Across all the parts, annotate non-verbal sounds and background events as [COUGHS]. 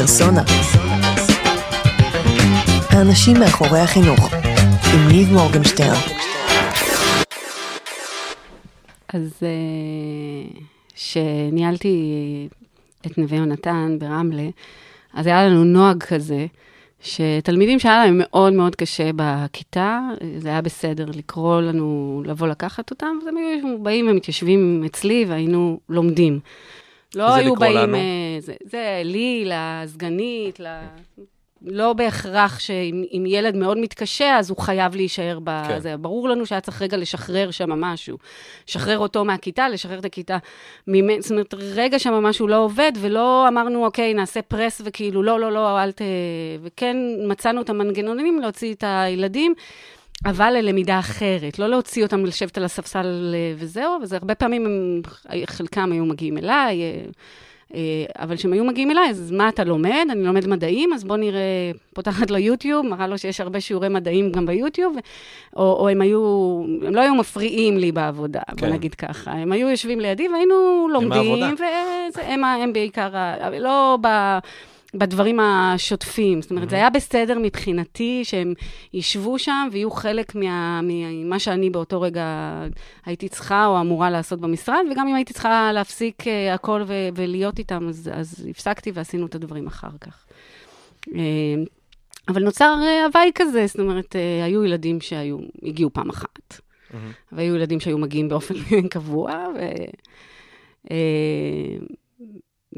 פרסונה. האנשים מאחורי החינוך, עם ניב מורגנשטרן. אז אה, כשניהלתי את נווה יונתן ברמלה, אז היה לנו נוהג כזה, שתלמידים שהיה להם מאוד מאוד קשה בכיתה, זה היה בסדר לקרוא לנו, לבוא לקחת אותם, אז הם היו באים ומתיישבים אצלי והיינו לומדים. לא היו באים... אה, זה, זה לי, לסגנית, ל... לא בהכרח שאם ילד מאוד מתקשה, אז הוא חייב להישאר בזה. כן. ברור לנו שהיה צריך רגע לשחרר שם משהו. לשחרר אותו מהכיתה, לשחרר את הכיתה ממנו. זאת אומרת, רגע שם משהו לא עובד, ולא אמרנו, אוקיי, נעשה פרס, וכאילו, לא, לא, לא, אל ת... וכן מצאנו את המנגנונים להוציא את הילדים. אבל ללמידה אחרת, לא להוציא אותם לשבת על הספסל אה, וזהו, וזה הרבה פעמים, הם, חלקם היו מגיעים אליי, אה, אה, אבל כשהם היו מגיעים אליי, אז מה אתה לומד? אני לומד מדעים, אז בוא נראה, פותחת לו יוטיוב, מראה לו שיש הרבה שיעורי מדעים גם ביוטיוב, או, או הם היו, הם לא היו מפריעים לי בעבודה, כן. בוא נגיד ככה. הם היו יושבים לידי והיינו לומדים, והם הם בעיקר, לא ב... בדברים השוטפים. זאת אומרת, mm-hmm. זה היה בסדר מבחינתי שהם ישבו שם ויהיו חלק מה, ממה שאני באותו רגע הייתי צריכה או אמורה לעשות במשרד, וגם אם הייתי צריכה להפסיק uh, הכל ו- ולהיות איתם, אז, אז הפסקתי ועשינו את הדברים אחר כך. Uh, אבל נוצר uh, הוואי כזה, זאת אומרת, uh, היו ילדים שהיו, הגיעו פעם אחת, mm-hmm. והיו ילדים שהיו מגיעים באופן [LAUGHS] קבוע, ו... Uh,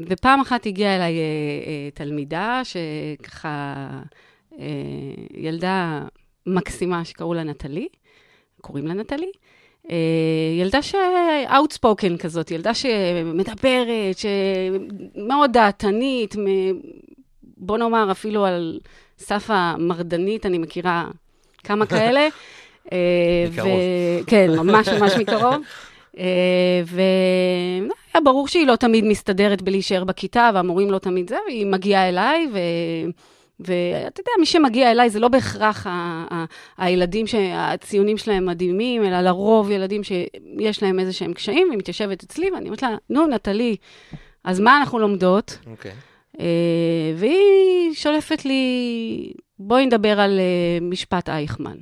ופעם אחת הגיעה אליי אה, אה, תלמידה, שככה, אה, ילדה מקסימה שקראו לה נטלי, קוראים לה נטלי. אה, ילדה ש-outspoken כזאת, ילדה שמדברת, שמאוד דעתנית, בוא נאמר אפילו על סף המרדנית, אני מכירה כמה כאלה. אה, מקרוב. כן, ממש ממש מקרוב. אה, והיה ברור שהיא לא תמיד מסתדרת בלהישאר בכיתה, והמורים לא תמיד זה, והיא מגיעה אליי, ו... ואתה יודע, מי שמגיע אליי זה לא בהכרח ה- ה- הילדים שהציונים שלהם מדהימים, אלא לרוב ילדים שיש להם איזה שהם קשיים, והיא מתיישבת אצלי, ואני אומרת לה, נו, נטלי, אז מה אנחנו לומדות? אוקיי. Okay. אה, והיא שולפת לי, בואי נדבר על uh, משפט אייכמן.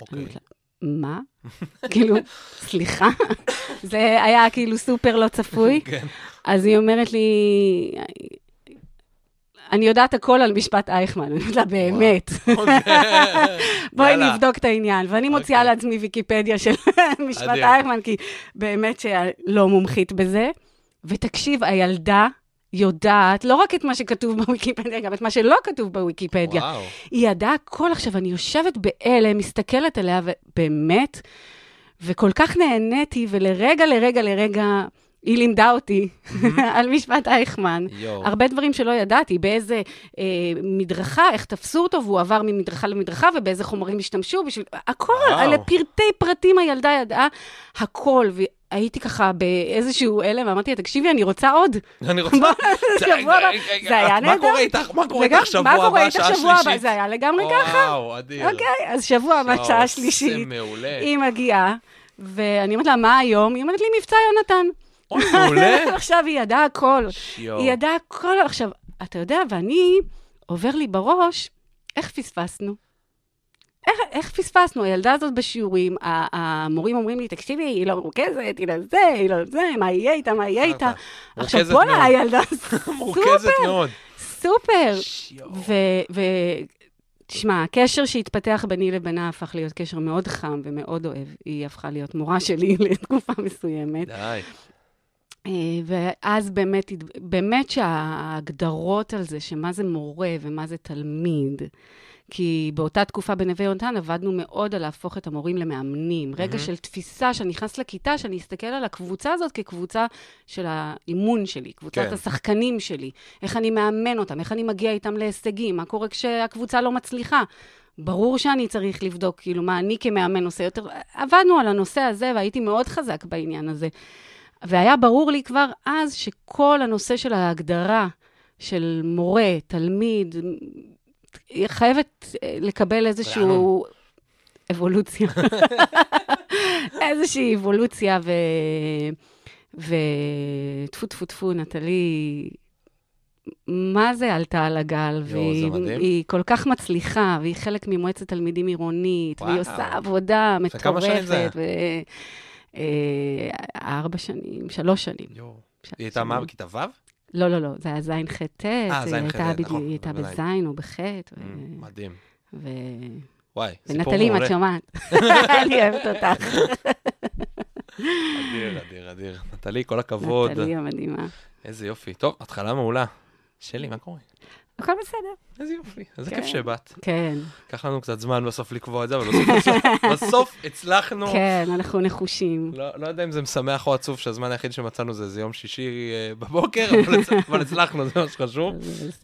אוקיי. Okay. מה? [LAUGHS] כאילו, סליחה? [LAUGHS] זה היה כאילו סופר לא צפוי. [LAUGHS] כן. אז היא אומרת לי, אני יודעת הכל על משפט אייכמן. אני אומרת לה, באמת. אוקיי. בואי נבדוק את העניין. ואני מוציאה אוקיי. לעצמי ויקיפדיה של משפט אייכמן, כי באמת שלא מומחית בזה. ותקשיב, הילדה יודעת לא רק את מה שכתוב בוויקיפדיה, גם את מה שלא כתוב בוויקיפדיה. וואו. היא ידעה הכל. עכשיו, אני יושבת בהלם, מסתכלת עליה, ובאמת, וכל כך נהניתי, ולרגע, לרגע, לרגע, היא לימדה אותי. [LAUGHS] על משפט אייכמן. יו. הרבה דברים שלא ידעתי, באיזה אה, מדרכה, איך תפסו אותו, והוא עבר ממדרכה למדרכה, ובאיזה חומרים השתמשו, בשביל... הכל, לפרטי פרטים הילדה ידעה הכל, הייתי ככה באיזשהו הלם, ואמרתי לה, תקשיבי, אני רוצה עוד. אני רוצה... [LAUGHS] זה היה נהדר. מה קורה איתך? מה קורה איתך שבוע הבא, שעה שלישית? זה היה לגמרי ככה. וואו, אדיר. אוקיי, אז שבוע הבא, שעה שלישית. היא מגיעה, ואני אומרת לה, מה היום? היא אומרת לי, מבצע יונתן. אוי, מעולה. [LAUGHS] עכשיו היא ידעה הכל. היא ידעה הכל. עכשיו, אתה יודע, ואני, עובר לי בראש, איך פספסנו? איך, איך פספסנו? הילדה הזאת בשיעורים, המורים אומרים לי, תקשיבי, היא לא מרוכזת, היא לא זה, היא לא זה, מה יהיה איתה, מה יהיה איתה. עכשיו, בואנה, הילדה [LAUGHS] סופר. מורכזת מאוד. סופר. תשמע, הקשר שהתפתח ביני לבינה הפך להיות קשר מאוד חם ומאוד אוהב. היא הפכה להיות מורה שלי [LAUGHS] לתקופה מסוימת. די. אה, ואז באמת, באמת שההגדרות על זה, שמה זה מורה ומה זה תלמיד, כי באותה תקופה בנווה יונתן עבדנו מאוד על להפוך את המורים למאמנים. Mm-hmm. רגע של תפיסה, שאני נכנס לכיתה, שאני אסתכל על הקבוצה הזאת כקבוצה של האימון שלי, קבוצת כן. השחקנים שלי, איך אני מאמן אותם, איך אני מגיע איתם להישגים, מה קורה כשהקבוצה לא מצליחה. ברור שאני צריך לבדוק, כאילו, מה אני כמאמן עושה יותר. עבדנו על הנושא הזה, והייתי מאוד חזק בעניין הזה. והיה ברור לי כבר אז שכל הנושא של ההגדרה של מורה, תלמיד, היא חייבת אה, לקבל איזשהו... אבולוציה. [LAUGHS] איזושהי אבולוציה, ו... וטפו טפו טפו, נטלי מה זה עלתה על הגל, מדהים. והיא כל כך מצליחה, והיא חלק ממועצת תלמידים עירונית, והיא וואו. עושה עבודה? מטורפת. ו- אה, ארבע שנים, שלוש שנים. שלוש היא הייתה מה. בכיתה ו'? לא, לא, לא, זה היה ז'-ח'-ט', אה, היא ז', ח', הייתה ט', נכון, בדיוק- היא הייתה בוודאי. בז' או בח', ו- מדהים. ו... וואי, סיפור ונטלי, אם מעולה. את שומעת, [LAUGHS] אני אוהבת אותך. אדיר, אדיר, אדיר. נטלי, כל הכבוד. נטלי המדהימה. איזה יופי. טוב, התחלה מעולה. שלי, מה קורה? הכל בסדר. איזה יופי, איזה כן. כיף שבאת. כן, לקח לנו קצת זמן בסוף לקבוע את זה, אבל [LAUGHS] בסוף- הצלחנו. כן, אנחנו נחושים. לא, לא יודע אם זה משמח או עצוב שהזמן היחיד שמצאנו זה איזה יום שישי אה, בבוקר, אבל, הצ... [LAUGHS] אבל הצלחנו, זה מה שחשוב.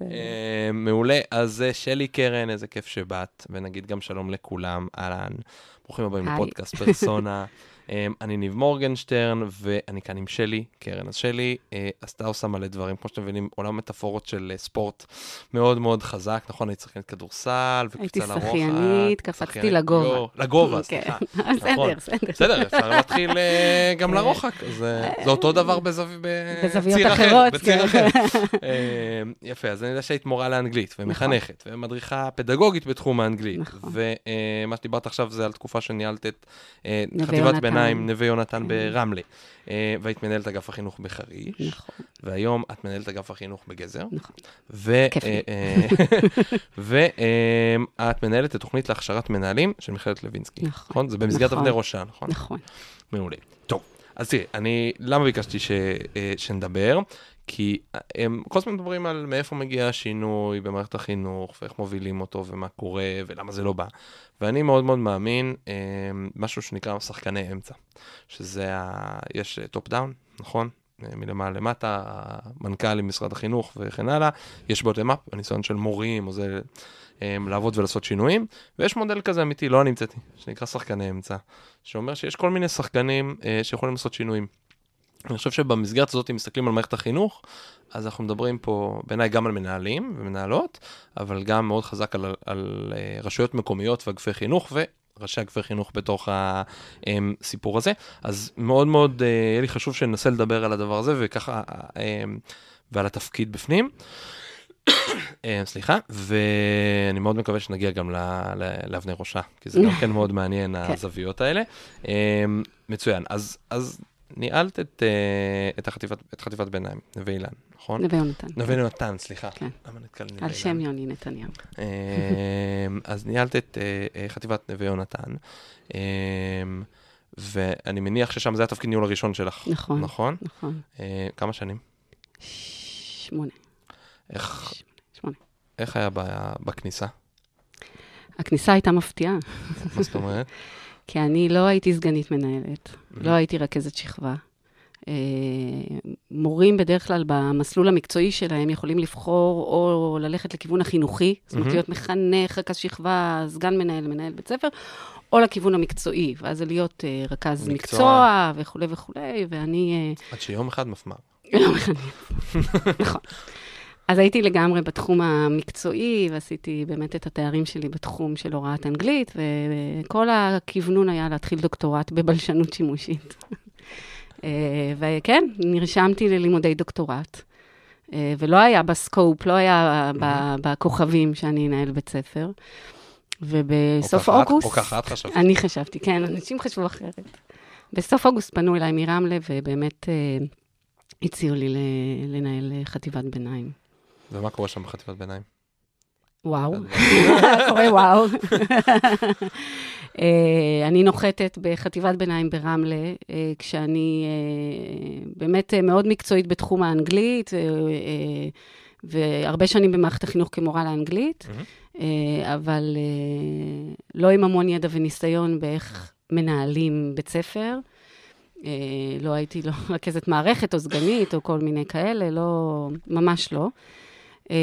אה, מעולה, אז אה, שלי קרן, איזה כיף שבאת, ונגיד גם שלום לכולם, אהלן, ברוכים הבאים. לפודקאסט פרסונה. [LAUGHS] אה, אני ניב מורגנשטרן, ואני כאן עם שלי קרן. אז שלי אה, עשתה עושה מלא דברים, כמו שאתם מבינים, עולם מטאפורות של אה, ספורט מאוד מאוד חזק, נכון? הייתי שחקנית כדורסל, הייתי וקפיצה לרוחב. שחיינית, קפצתי לגובה. לגובה, כן. סליחה. [LAUGHS] בסדר, נכון. בסדר. בסדר, אפשר להתחיל אה, גם כן. [LAUGHS] לרוחק, אה, זה אותו דבר בזו- בזוויות אחרות, בציר כן. אחר. [LAUGHS] אה, יפה, אז אני יודע שהיית מורה לאנגלית, ומחנכת, ומדריכה פדגוגית בתחום האנגלית. נכון. ומה שדיברת עכשיו זה על תקופה שניהלת את אה, חטיבת יונתן. ביניים נווה יונתן כן. ברמלה. אה, והיית מנהלת אגף החינוך בחריש, נכון, והיום את מנהלת אגף החינוך בגזר. נכון. ו- כיף לי. אה, [LAUGHS] אה, ואת מנהלת את תוכנית להכשרת מנהלים של מכללת לוינסקי, נכון, נכון? זה במסגרת נכון. אבני ראשה, נכון? נכון. מעולה. טוב, אז תראי, אני, למה ביקשתי ש, אה, שנדבר? כי הם כל הזמן מדברים על מאיפה מגיע השינוי במערכת החינוך, ואיך מובילים אותו, ומה קורה, ולמה זה לא בא. ואני מאוד מאוד מאמין, אה, משהו שנקרא שחקני אמצע, שזה ה... יש top down, נכון? אה, מלמעלה למטה, המנכ"ל עם משרד החינוך וכן הלאה, יש bottom-up, הניסיון של מורים, או זה אה, לעבוד ולעשות שינויים, ויש מודל כזה אמיתי, לא אני המצאתי, שנקרא שחקני אמצע, שאומר שיש כל מיני שחקנים אה, שיכולים לעשות שינויים. אני חושב שבמסגרת הזאת, אם מסתכלים על מערכת החינוך, אז אנחנו מדברים פה בעיניי גם על מנהלים ומנהלות, אבל גם מאוד חזק על, על אה, רשויות מקומיות ואגפי חינוך, וראשי אגפי חינוך בתוך הסיפור הזה. אז מאוד מאוד אה, יהיה לי חשוב שננסה לדבר על הדבר הזה, וככה, אה, ועל התפקיד בפנים. [COUGHS] סליחה, ואני מאוד מקווה שנגיע גם לאבני ראשה, כי זה גם [COUGHS] כן מאוד מעניין, הזוויות האלה. אה, מצוין, אז, אז ניהלת את, אה, את, החטיבת, את חטיבת ביניים, נווה אילן, נכון? נווה יונתן. נווה יונתן, סליחה. כן. למה נתקל נווה על אילן? שם יוני נתניהו. אה, אז ניהלת את אה, חטיבת נווה יונתן, ואני מניח ששם זה התפקיד ניהול הראשון שלך, נכון. נכון? נכון. כמה שנים? שמונה. איך, שמונה. איך היה בכניסה? הכניסה הייתה מפתיעה, מה זאת אומרת? [LAUGHS] כי אני לא הייתי סגנית מנהלת. לא הייתי רכזת שכבה. אה, מורים בדרך כלל במסלול המקצועי שלהם יכולים לבחור או ללכת לכיוון החינוכי, זאת אומרת מהמם. להיות מחנך, רכז שכבה, סגן מנהל, מנהל בית ספר, או לכיוון המקצועי, ואז זה להיות אה, רכז מקצוע. מקצוע וכולי וכולי, ואני... אה, עד שיום אחד מפמ"ר. לא מחנך. [LAUGHS] נכון. אז הייתי לגמרי בתחום המקצועי, ועשיתי באמת את התארים שלי בתחום של הוראת אנגלית, וכל הכוונון היה להתחיל דוקטורט בבלשנות שימושית. אה, וכן, נרשמתי ללימודי דוקטורט, אה, ולא היה בסקופ, לא היה בכוכבים שאני אנהל בית ספר. ובסוף או אוגוסט... או ככה את חשבת. אני חשבתי, כן, אנשים חשבו אחרת. בסוף אוגוסט פנו אליי מרמלה, ובאמת אה, הציעו לי לנהל חטיבת ביניים. ומה קורה שם בחטיבת ביניים? וואו, [LAUGHS] קורה וואו. אה, אני נוחתת בחטיבת ביניים ברמלה, אה, כשאני אה, באמת מאוד מקצועית בתחום האנגלית, והרבה שנים במערכת החינוך כמורה לאנגלית, אבל לא עם המון ידע וניסיון באיך מנהלים בית ספר. לא הייתי לא [LAUGHS] רכזת מערכת או סגנית או כל מיני כאלה, לא, ממש לא. אה,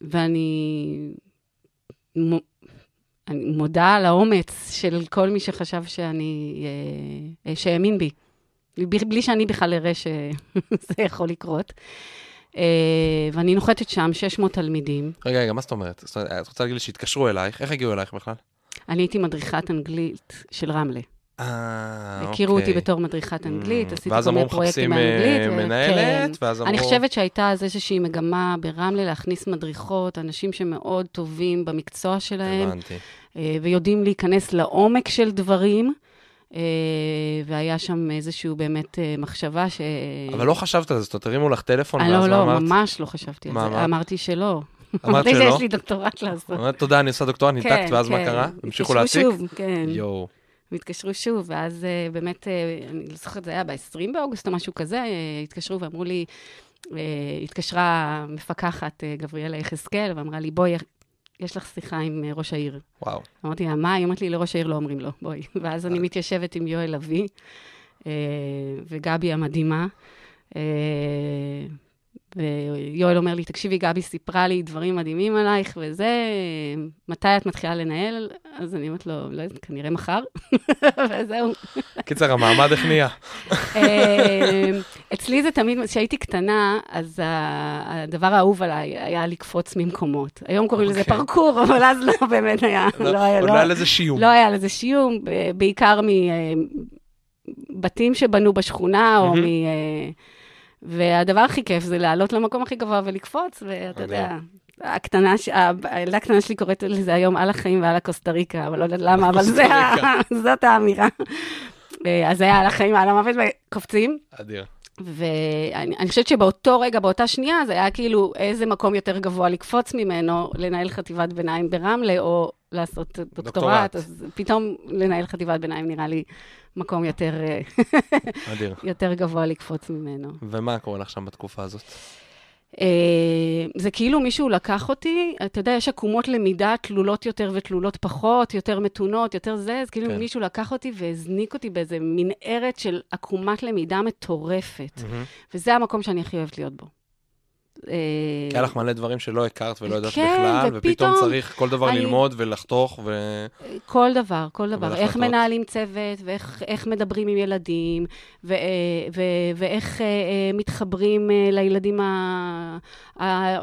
ואני אני מודה על האומץ של כל מי שחשב שאני, אה, אה, שהאמין בי, בלי בלי שאני בכלל אראה שזה [LAUGHS] יכול לקרות. אה, ואני נוחתת שם 600 תלמידים. רגע, רגע, מה זאת אומרת? זאת אומרת, את רוצה להגיד לי שהתקשרו אלייך? איך הגיעו אלייך בכלל? אני הייתי מדריכת אנגלית של רמלה. אה, אוקיי. הכירו אותי בתור מדריכת אנגלית, Mm, עשיתי ואז כל מיני אמרו, פרויקטים מחפשים, אה, באנגלית. ו- מנהלת, כן. ואז אמרו... אני חושבת שהייתה אז איזושהי מגמה ברמלה להכניס מדריכות, אנשים שמאוד טובים במקצוע שלהם, הבנתי. אה, ויודעים להיכנס לעומק של דברים, אה, והיה שם איזושהי באמת אה, מחשבה ש... אבל לא חשבת על זה, זאת אומרת, הרימו לך טלפון, אה, ואז לא, לא, אמרת? ממש לא חשבתי על זה. אמרת? אמרתי שלא. אמרת אמרתי שלא? שיש לי דוקטורט לעשות. אמרת, תודה, אני עושה דוקטורט, ניתקת, ואז מה כן. קרה? המשיכו להציק? שוב, כן. יואו. והתקשרו שוב, ואז אה, באמת, אה, אני לא זוכרת, זה היה ב-20 באוגוסט או משהו כזה, אה, התקשרו ואמרו לי, אה, התקשרה מפקחת אה, גבריאלה יחזקאל, ואמרה לי, בואי, יש לך שיחה עם אה, ראש העיר. וואו. אמרתי לה, מה? היא אומרת לי, לראש העיר לא אומרים לו, בואי. [LAUGHS] ואז אני מתיישבת עם יואל לביא אה, וגבי המדהימה. אה, ויואל אומר לי, תקשיבי, גבי סיפרה לי דברים מדהימים עלייך וזה, מתי את מתחילה לנהל? אז אני אומרת לו, לא יודעת, כנראה מחר. [LAUGHS] וזהו. קיצר, המעמד איך נהיה? אה, אצלי זה תמיד, כשהייתי קטנה, אז הדבר האהוב עליי היה לקפוץ ממקומות. היום קוראים לזה אוקיי. פרקור, אבל אז לא באמת היה, [LAUGHS] לא היה, עוד לא- לא היה לזה שיום. לא היה לזה שיום, בעיקר מבתים שבנו בשכונה, או מ... והדבר הכי כיף זה לעלות למקום הכי גבוה ולקפוץ, ואתה יודע, הקטנה, ש- הילדה הקטנה שלי קוראת לזה היום על החיים ועל הקוסטה ריקה, אבל לא יודעת למה, אבל [LAUGHS] זאת האמירה. אה, אז זה היה על החיים ועל המוות, וקופצים. אדיר. ואני אני חושבת שבאותו רגע, באותה שנייה, זה היה כאילו איזה מקום יותר גבוה לקפוץ ממנו, לנהל חטיבת ביניים ברמלה, או לעשות דוקטורט. דוקטורט. אז פתאום לנהל חטיבת ביניים נראה לי מקום יותר, אה. [LAUGHS] יותר גבוה לקפוץ ממנו. ומה קורה לך שם בתקופה הזאת? אה, זה כאילו מישהו לקח אותי, אתה יודע, יש עקומות למידה תלולות יותר ותלולות פחות, יותר מתונות, יותר זה, אז כאילו כן. מישהו לקח אותי והזניק אותי באיזה מנהרת של עקומת למידה מטורפת. וזה המקום שאני הכי אוהבת להיות בו. אה, כי היה לך מלא דברים שלא הכרת ולא ידעת כן, בכלל, ופתאום ופתאום צריך כל דבר אני- ללמוד ולחתוך, ו... כל דבר, כל דבר. איך החלטות. מנהלים צוות, ואיך איך מדברים עם ילדים, ו, אה, ו, ואיך אה, מתחברים אה, לילדים ה... ה...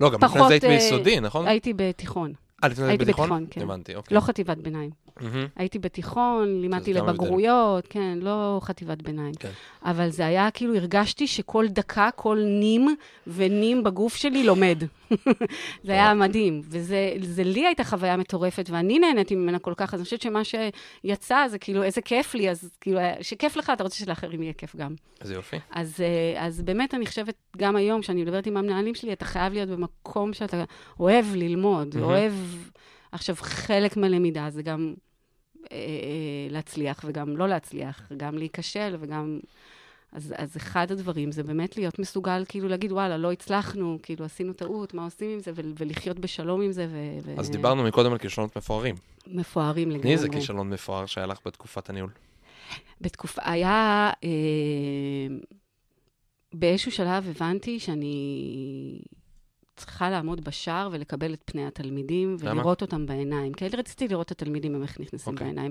לא, גם לפני זה היית ביסודי, נכון? הייתי בתיכון, אה, לפני זה היית הייתי בתיכון? בתיכון, כן. הבנתי, אוקיי. לא חטיבת ביניים. מהמם. הייתי בתיכון, לימדתי. לבגרויות, כן, לא חטיבת ביניים. כן. אבל זה היה כאילו, הרגשתי שכל דקה, כל נים ונים בגוף שלי לומד. [LAUGHS] זה היה מדהים, וזה זה לי הייתה חוויה מטורפת, ואני נהניתי ממנה כל כך, אז אני חושבת שמה שיצא זה כאילו, איזה כיף לי, אז כאילו, שכיף לך, אתה רוצה שלאחרים יהיה כיף גם. איזה יופי. אז, אה, אז באמת, אני חושבת, גם היום, כשאני מדברת עם המנהלים שלי, אתה חייב להיות במקום שאתה אוהב ללמוד, מהמם. אוהב... עכשיו, חלק מהלמידה זה גם להצליח וגם לא להצליח, גם להיכשל וגם... אז, אז אחד הדברים זה באמת להיות מסוגל, כאילו להגיד, וואלה, לא הצלחנו, כאילו עשינו טעות, מה עושים עם זה, ו- ולחיות בשלום עם זה, ו- ו- אז דיברנו מקודם על כישלונות מפוארים. מפוארים לגמרי. איזה כישלון מפואר שהיה לך בתקופת הניהול. בתקופה, היה, אה, באיזשהו שלב הבנתי שאני צריכה לעמוד בשער ולקבל את פני התלמידים? ולראות אותם בעיניים. כי רציתי לראות את התלמידים, הם איך נכנסים אוקיי. בעיניים.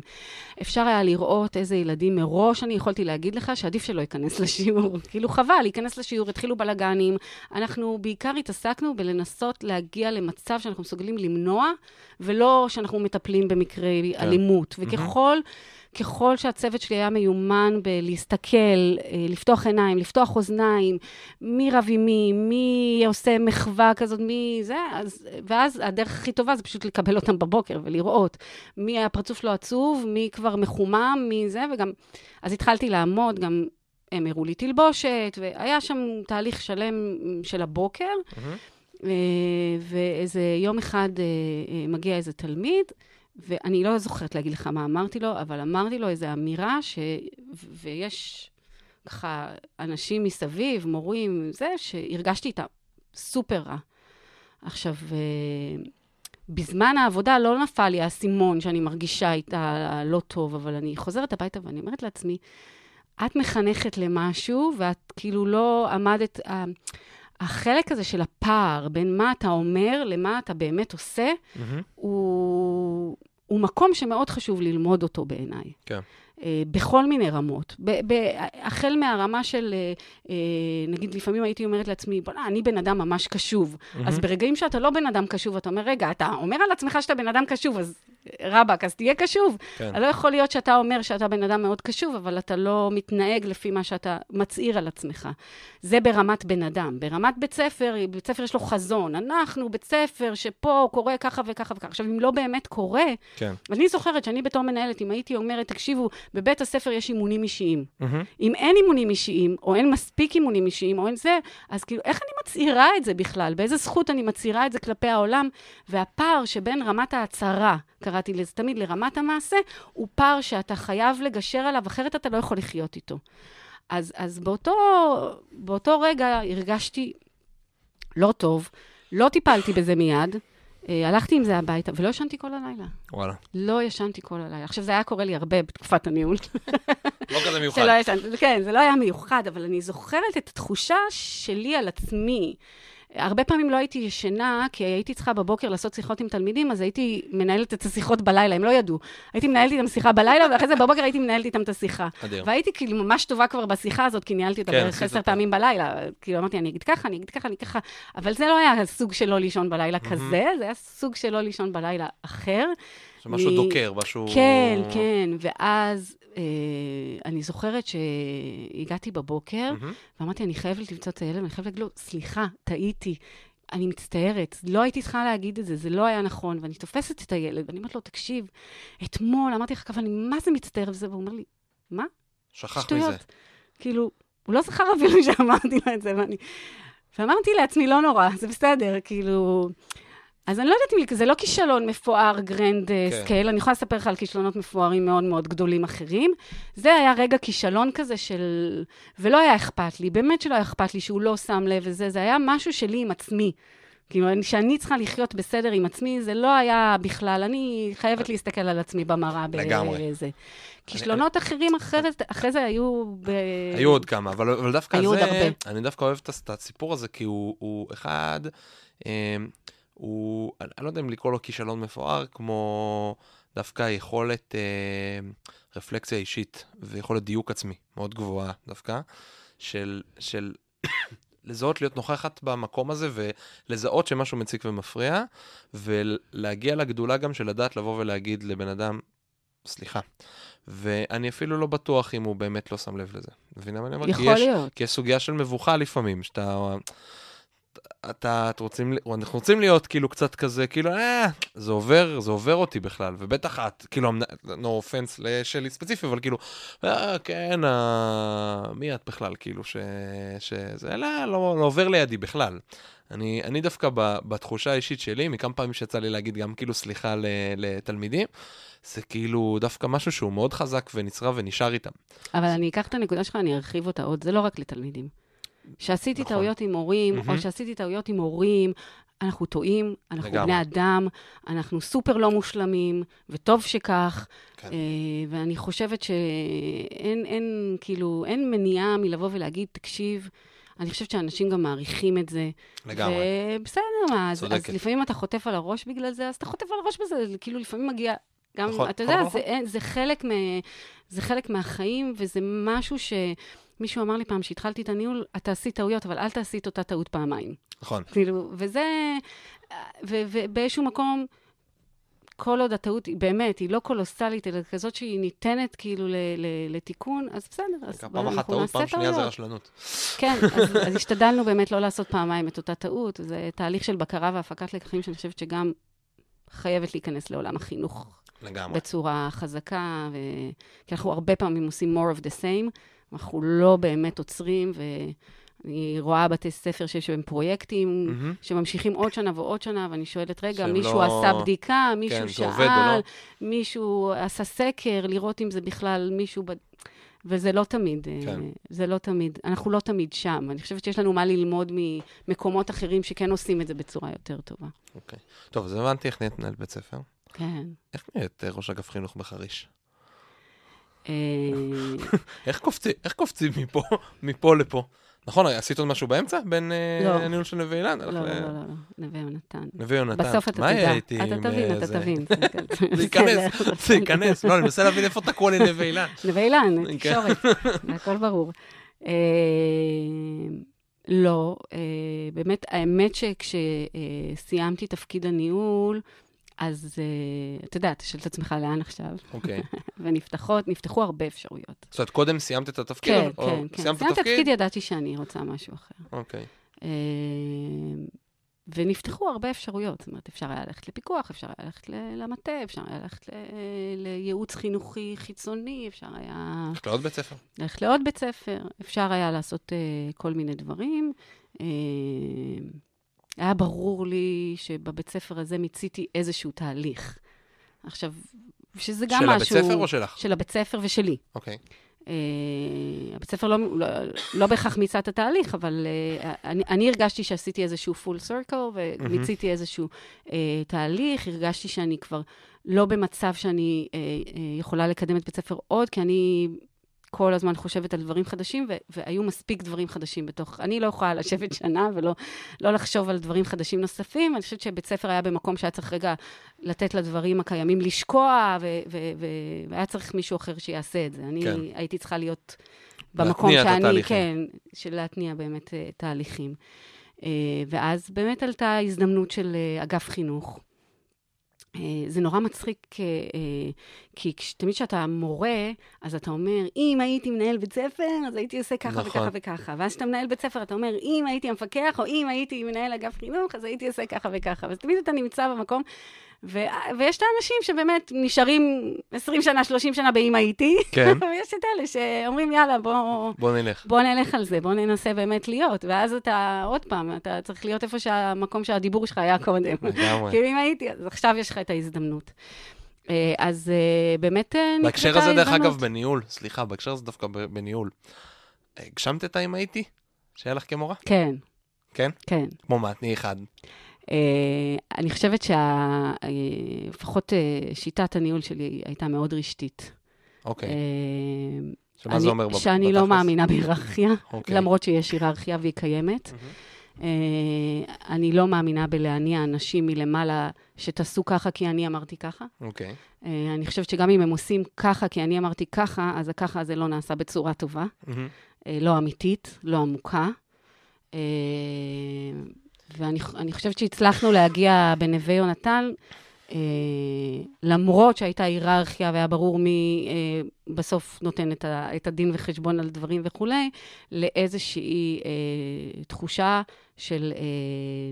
אפשר היה לראות איזה ילדים מראש, אני יכולתי להגיד לך שעדיף שלא ייכנס [LAUGHS] לשיעור. כאילו חבל, להיכנס לשיעור, התחילו בלאגנים. אנחנו בעיקר התעסקנו בלנסות להגיע למצב שאנחנו מסוגלים למנוע, ולא שאנחנו מטפלים במקרי כן. אלימות. וככל... ככל שהצוות שלי היה מיומן בלהסתכל, אה, לפתוח עיניים, לפתוח אוזניים, מי רב עם מי, מי עושה מחווה כזאת, מי זה, אז, ואז הדרך הכי טובה זה פשוט לקבל אותם בבוקר ולראות מי הפרצוף שלו עצוב, מי כבר מחומם, מי זה, וגם, אז התחלתי לעמוד, גם הם הראו לי תלבושת, והיה שם תהליך שלם של הבוקר. מהמם. אה, ואיזה יום אחד אה, מגיע איזה תלמיד, ואני לא זוכרת להגיד לך מה אמרתי לו, אבל אמרתי לו איזו אמירה, ש... ו- ויש ככה אנשים מסביב, מורים, זה, שהרגשתי איתם סופר רע. עכשיו, אה, בזמן העבודה לא נפל לי האסימון שאני מרגישה איתה לא טוב, אבל אני חוזרת הביתה ואני אומרת לעצמי, את מחנכת למשהו, ואת כאילו לא עמדת... החלק הזה של הפער בין מה אתה אומר למה אתה באמת עושה, מהמם. הוא, הוא מקום שמאוד חשוב ללמוד אותו בעיניי. כן. אה, בכל מיני רמות. ב, ב, החל מהרמה של, אה, אה, נגיד, לפעמים הייתי אומרת לעצמי, בוא'נה, אני בן אדם ממש קשוב. אז ברגעים שאתה לא בן אדם קשוב, אתה אומר, רגע, אתה אומר על עצמך שאתה בן אדם קשוב, אז רבאק, אז תהיה קשוב. כן. לא יכול להיות שאתה אומר שאתה בן אדם מאוד קשוב, אבל אתה לא מתנהג לפי מה שאתה מצהיר על עצמך. זה ברמת בן אדם. ברמת בית ספר, בית ספר יש לו חזון. אנחנו בית ספר שפה קורה ככה וככה וככה. עכשיו, אם לא באמת קורה, כן. אני זוכרת שאני בתור מנהלת, אם הייתי אומרת, תקשיבו, בבית הספר יש אימונים אישיים. מהמם. אם אין אימונים אישיים, או אין מספיק אימונים אישיים, או אין זה, אז כאילו, איך אני מצהירה את זה בכלל? באיזה זכות אני מצהירה את זה כלפי העולם? והפער שבין רמת ההצהרה, קראתי לזה תמיד, לרמת המעשה, הוא פער שאתה חייב לגשר עליו, אחרת אתה לא יכול לחיות איתו. אז, אז באותו, באותו רגע הרגשתי לא טוב, לא טיפלתי בזה מיד, אה, הלכתי עם זה הביתה, ולא ישנתי כל הלילה. וואלה. לא ישנתי כל הלילה. עכשיו, זה היה קורה לי הרבה בתקופת הניהול. לא כזה מיוחד. שלא ישנתי, כן, זה לא היה מיוחד, אבל אני זוכרת את התחושה שלי על עצמי. הרבה פעמים לא הייתי ישנה, כי הייתי צריכה בבוקר לעשות שיחות עם תלמידים, אז הייתי מנהלת את השיחות בלילה, הם לא ידעו. הייתי מנהלת איתם שיחה בלילה, ואחרי זה בבוקר הייתי מנהלת איתם את השיחה. אדיר. והייתי כאילו ממש טובה כבר בשיחה הזאת, כי ניהלתי אותה כן, בערך עשר. פעמים בלילה. כאילו אמרתי, אני אגיד ככה, אני אגיד ככה, אני ככה, אבל זה לא היה סוג של לא לישון בלילה כזה, זה היה סוג של לא לישון בלילה אחר. שמשהו מ- דוקר, משהו... כן, כן, ואז אני זוכרת שהגעתי בבוקר. ואמרתי, אני חייבת למצוא את הילד, ואני חייבת להגיד לו, סליחה, טעיתי, אני מצטערת, לא הייתי צריכה להגיד את זה, זה לא היה נכון, ואני תופסת את הילד, ואני אומרת לו, תקשיב, אתמול אמרתי לך ככה, אני מה זה מצטערת וזה, והוא אומר לי, מה? שכח שטויות. מזה. כאילו, הוא לא זכר אפילו [LAUGHS] שאמרתי לו את זה, ואני... ואמרתי לעצמי, לא נורא, זה בסדר, כאילו... אז אני לא יודעת אם זה לא כישלון מפואר, grand כן. כן. scale, אני יכולה לספר לך על כישלונות מפוארים מאוד מאוד גדולים אחרים. זה היה רגע כישלון כזה של... ולא היה אכפת לי, באמת שלא היה אכפת לי שהוא לא שם לב וזה, זה היה משהו שלי עם עצמי. כאילו, אני- שאני צריכה לחיות בסדר עם עצמי, זה לא היה בכלל, אני חייבת להסתכל על עצמי במראה. לגמרי. בזה. כישלונות אחרים אחרת, אחרי זה היו ב... היו עוד כמה, אבל, אבל דווקא היו עוד זה, הרבה. אני דווקא אוהב את הסיפור הזה, כי הוא, הוא אחד, אה, הוא, אני, לא יודע אם לקרוא לו כישלון מפואר, כמו דווקא יכולת אה, רפלקציה אישית ויכולת דיוק עצמי מאוד גבוהה דווקא, של, של [COUGHS] לזהות להיות נוכחת במקום הזה ולזהות שמשהו מציק ומפריע, ולהגיע לגדולה גם של לדעת לבוא ולהגיד לבן אדם, סליחה. ואני אפילו לא בטוח אם הוא באמת לא שם לב לזה. מבינה מה אני אומר? כי יכול יש, להיות. כי יש סוגיה של מבוכה לפעמים, שאתה... אתה, את רוצים, אנחנו רוצים להיות כאילו קצת כזה, כאילו, אה, זה עובר, זה עובר אותי בכלל, ובטח את, כאילו, no offense לשלי ספציפי, אבל כאילו, אה, כן, אה, מי את בכלל, כאילו, ש, שזה, לא, לא, לא עובר לידי בכלל. אני, אני דווקא ב, בתחושה האישית שלי, מכמה פעמים שיצא לי להגיד גם כאילו סליחה ל, לתלמידים, זה כאילו דווקא משהו שהוא מאוד חזק ונצרב ונשאר איתם. אבל אני אקח את הנקודה שלך, אני ארחיב אותה עוד, זה לא רק לתלמידים. שעשיתי נכון. טעויות עם מורים, מהמם. או שעשיתי טעויות עם הורים, אנחנו טועים, אנחנו לגמרי. בני אדם, אנחנו סופר לא מושלמים, וטוב שכך. כן. אה, ואני חושבת שאין, אין, כאילו, אין מניעה מלבוא ולהגיד, תקשיב, אני חושבת שאנשים גם מעריכים את זה. לגמרי. ובסדר, מה, אז, אז. לפעמים אתה חוטף על הראש בגלל זה, אז אתה חוטף על הראש בזה, זה כאילו לפעמים מגיע... גם, נכון, אתה נכון, יודע, נכון. זה, אין- זה, חלק מ, זה חלק מהחיים, וזה משהו שמישהו אמר לי פעם, שהתחלתי את הניהול, את תעשי טעויות, אבל אל תעשי את אותה טעות פעמיים. נכון. כאילו, וזה, ובאיזשהו מקום, כל עוד הטעות היא באמת, היא לא קולוסלית, אלא כזאת שהיא ניתנת כאילו ל- ל- לתיקון, אז בסדר, אז פעם אחת טעות, פעם שנייה זה. רשלנות. כן, אז, [LAUGHS] אז השתדלנו באמת לא לעשות פעמיים את אותה טעות. זה תהליך של בקרה והפקת לקחים שאני חושבת שגם חייבת להיכנס לעולם החינוך לגמרי. בצורה חזקה, ו... כי אנחנו הרבה פעמים עושים more of the same, אנחנו לא באמת עוצרים, ואני רואה בתי ספר שיש בהם פרויקטים, מהמם. שממשיכים עוד שנה ועוד שנה, ואני שואלת, רגע, מישהו לא- עשה בדיקה, מישהו כן, זה שאל, לא? מישהו עשה סקר, לראות אם זה בכלל מישהו... ב... וזה לא תמיד, אה, כן. זה לא תמיד, אנחנו לא תמיד שם. אני חושבת שיש לנו מה ללמוד ממקומות אחרים שכן עושים את זה בצורה יותר טובה. אוקיי. טוב, אז הבנתי איך נהיית מנהלת בית ספר. כן. איך נהיית אה, ראש אגף חינוך בחריש? אה, איך קופצים, מפה, לפה? נכון, עשית עוד משהו באמצע? בין אה, לא. הניהול של נווה אילן? לא, לא, לא, לא, נווה יונתן. נווה יונתן. בסוף אתה מה תדע. אתה תבין, אתה? תבין. [LAUGHS] זה ייכנס. [LAUGHS] זה ייכנס. לא, אני מנסה להבין איפה תקוע לי נווה אילן. [LAUGHS] נווה אילן, כן. תקשורת, הכל ברור. אה, לא, באמת, האמת שכשסיימתי תפקיד הניהול, אז אה, אתה יודע, אתה שואל את עצמך לאן עכשיו, אוקיי. [LAUGHS] ונפתחות, נפתחו הרבה אפשרויות. זאת אומרת, קודם סיימת את התפקיד? כן, או- כן, כן. סיימת את סיימת את התפקיד? ידעתי שאני רוצה משהו אחר. אוקיי. אה, ונפתחו הרבה אפשרויות, זאת אומרת, אפשר היה ללכת לפיקוח, אפשר היה ללכת למטה, אפשר היה ללכת ל- לייעוץ חינוכי חיצוני, אפשר היה הלכת לעוד בית ספר? ללכת לעוד בית ספר, אפשר היה לעשות uh, כל מיני דברים. Uh, היה ברור לי שבבית ספר הזה מיציתי איזשהו תהליך. עכשיו, שזה גם של משהו... הבית ספר או שלך? של הבית ספר ושלי. אוקיי. Uh, הבית ספר לא, לא, לא בהכרח מיצה את התהליך, אבל uh, אני, אני הרגשתי שעשיתי איזשהו full circle ומיציתי איזשהו uh, תהליך, הרגשתי שאני כבר לא במצב שאני uh, uh, יכולה לקדם את בית ספר עוד, כי אני כל הזמן חושבת על דברים חדשים, ו- והיו מספיק דברים חדשים בתוך... אני לא יכולה לשבת שנה ולא לא לחשוב על דברים חדשים נוספים. אני חושבת שבית ספר היה במקום שהיה צריך רגע לתת לדברים הקיימים לשקוע, ו- ו- ו- והיה צריך מישהו אחר שיעשה את זה. אני כן. הייתי צריכה להיות במקום להתניע את שאני, התהליכים. כן, של להתניע באמת אה, תהליכים. אה, ואז באמת עלתה הזדמנות של אה, אגף חינוך. אה, זה נורא מצחיק, אה, אה, כי תמיד כשאתה מורה, אז אתה אומר, אם הייתי מנהל בית ספר, אז הייתי עושה ככה נכון. וככה וככה. ואז כשאתה מנהל בית ספר, אתה אומר, אם הייתי המפקח, או אם הייתי מנהל אגף חינוך, אז הייתי עושה ככה וככה. אז תמיד אתה נמצא במקום, ו- ויש את האנשים שבאמת נשארים 20 שנה, 30 שנה באם הייתי, כן. [LAUGHS] ויש את אלה שאומרים, יאללה, בוא... בוא נלך. בוא נלך על זה, בוא ננסה באמת להיות. ואז אתה, עוד פעם, אתה צריך להיות איפה שהמקום שהדיבור שלך היה קודם. לגמרי. כאילו, אם הייתי, אז עכשיו יש לך את ההזדמנות. אה, אז אה, באמת אה, נקרתה בהקשר הזה, דרך ההזדמנות. אגב, בניהול, סליחה, בהקשר הזה דווקא בניהול. הגשמת את האם הייתי? שהיה לך כמורה? כן, כן? כן. כמו מה? תני אחד. אה, אני חושבת שלפחות שיטת הניהול שלי הייתה מאוד רשתית. אוקיי. אה, שמה זה אומר? ב- שאני לא בתכלס? מאמינה בהיררכיה, אוקיי. למרות שיש היררכיה והיא קיימת. אה, אני לא מאמינה בלהניע אנשים מלמעלה שתעשו ככה כי אני אמרתי ככה. אוקיי. אה, אני חושבת שגם אם הם עושים ככה כי אני אמרתי ככה, אז הככה הזה לא נעשה בצורה טובה. אה, לא אמיתית, לא עמוקה. ואני אני חושבת שהצלחנו להגיע בנווה יונתן, אה, למרות שהייתה היררכיה והיה ברור מי אה, בסוף נותן את, ה, את הדין וחשבון על דברים וכולי, לאיזושהי אה, תחושה של אה,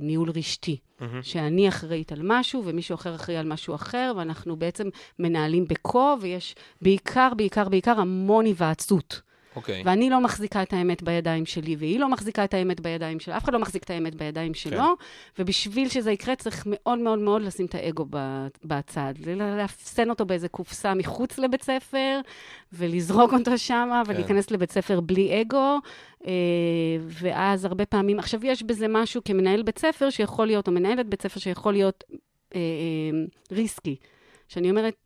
ניהול רשתי. מהמם. שאני אחראית על משהו ומישהו אחר אחראי על משהו אחר, ואנחנו בעצם מנהלים בקו, ויש בעיקר, בעיקר, בעיקר המון היוועצות. אוקיי. ואני לא מחזיקה את האמת בידיים שלי, והיא לא מחזיקה את האמת בידיים שלה, אף אחד לא מחזיק את האמת בידיים שלו, ובשביל שזה יקרה צריך מאוד מאוד מאוד לשים את האגו בצד, לאפסן אותו באיזה קופסה מחוץ לבית ספר, ולזרוק אותו שם, כן. ולהיכנס לבית ספר בלי אגו, אה, ואז הרבה פעמים, עכשיו יש בזה משהו כמנהל בית ספר שיכול להיות, או מנהלת בית ספר שיכול להיות אה, אה, ריסקי, שאני אומרת,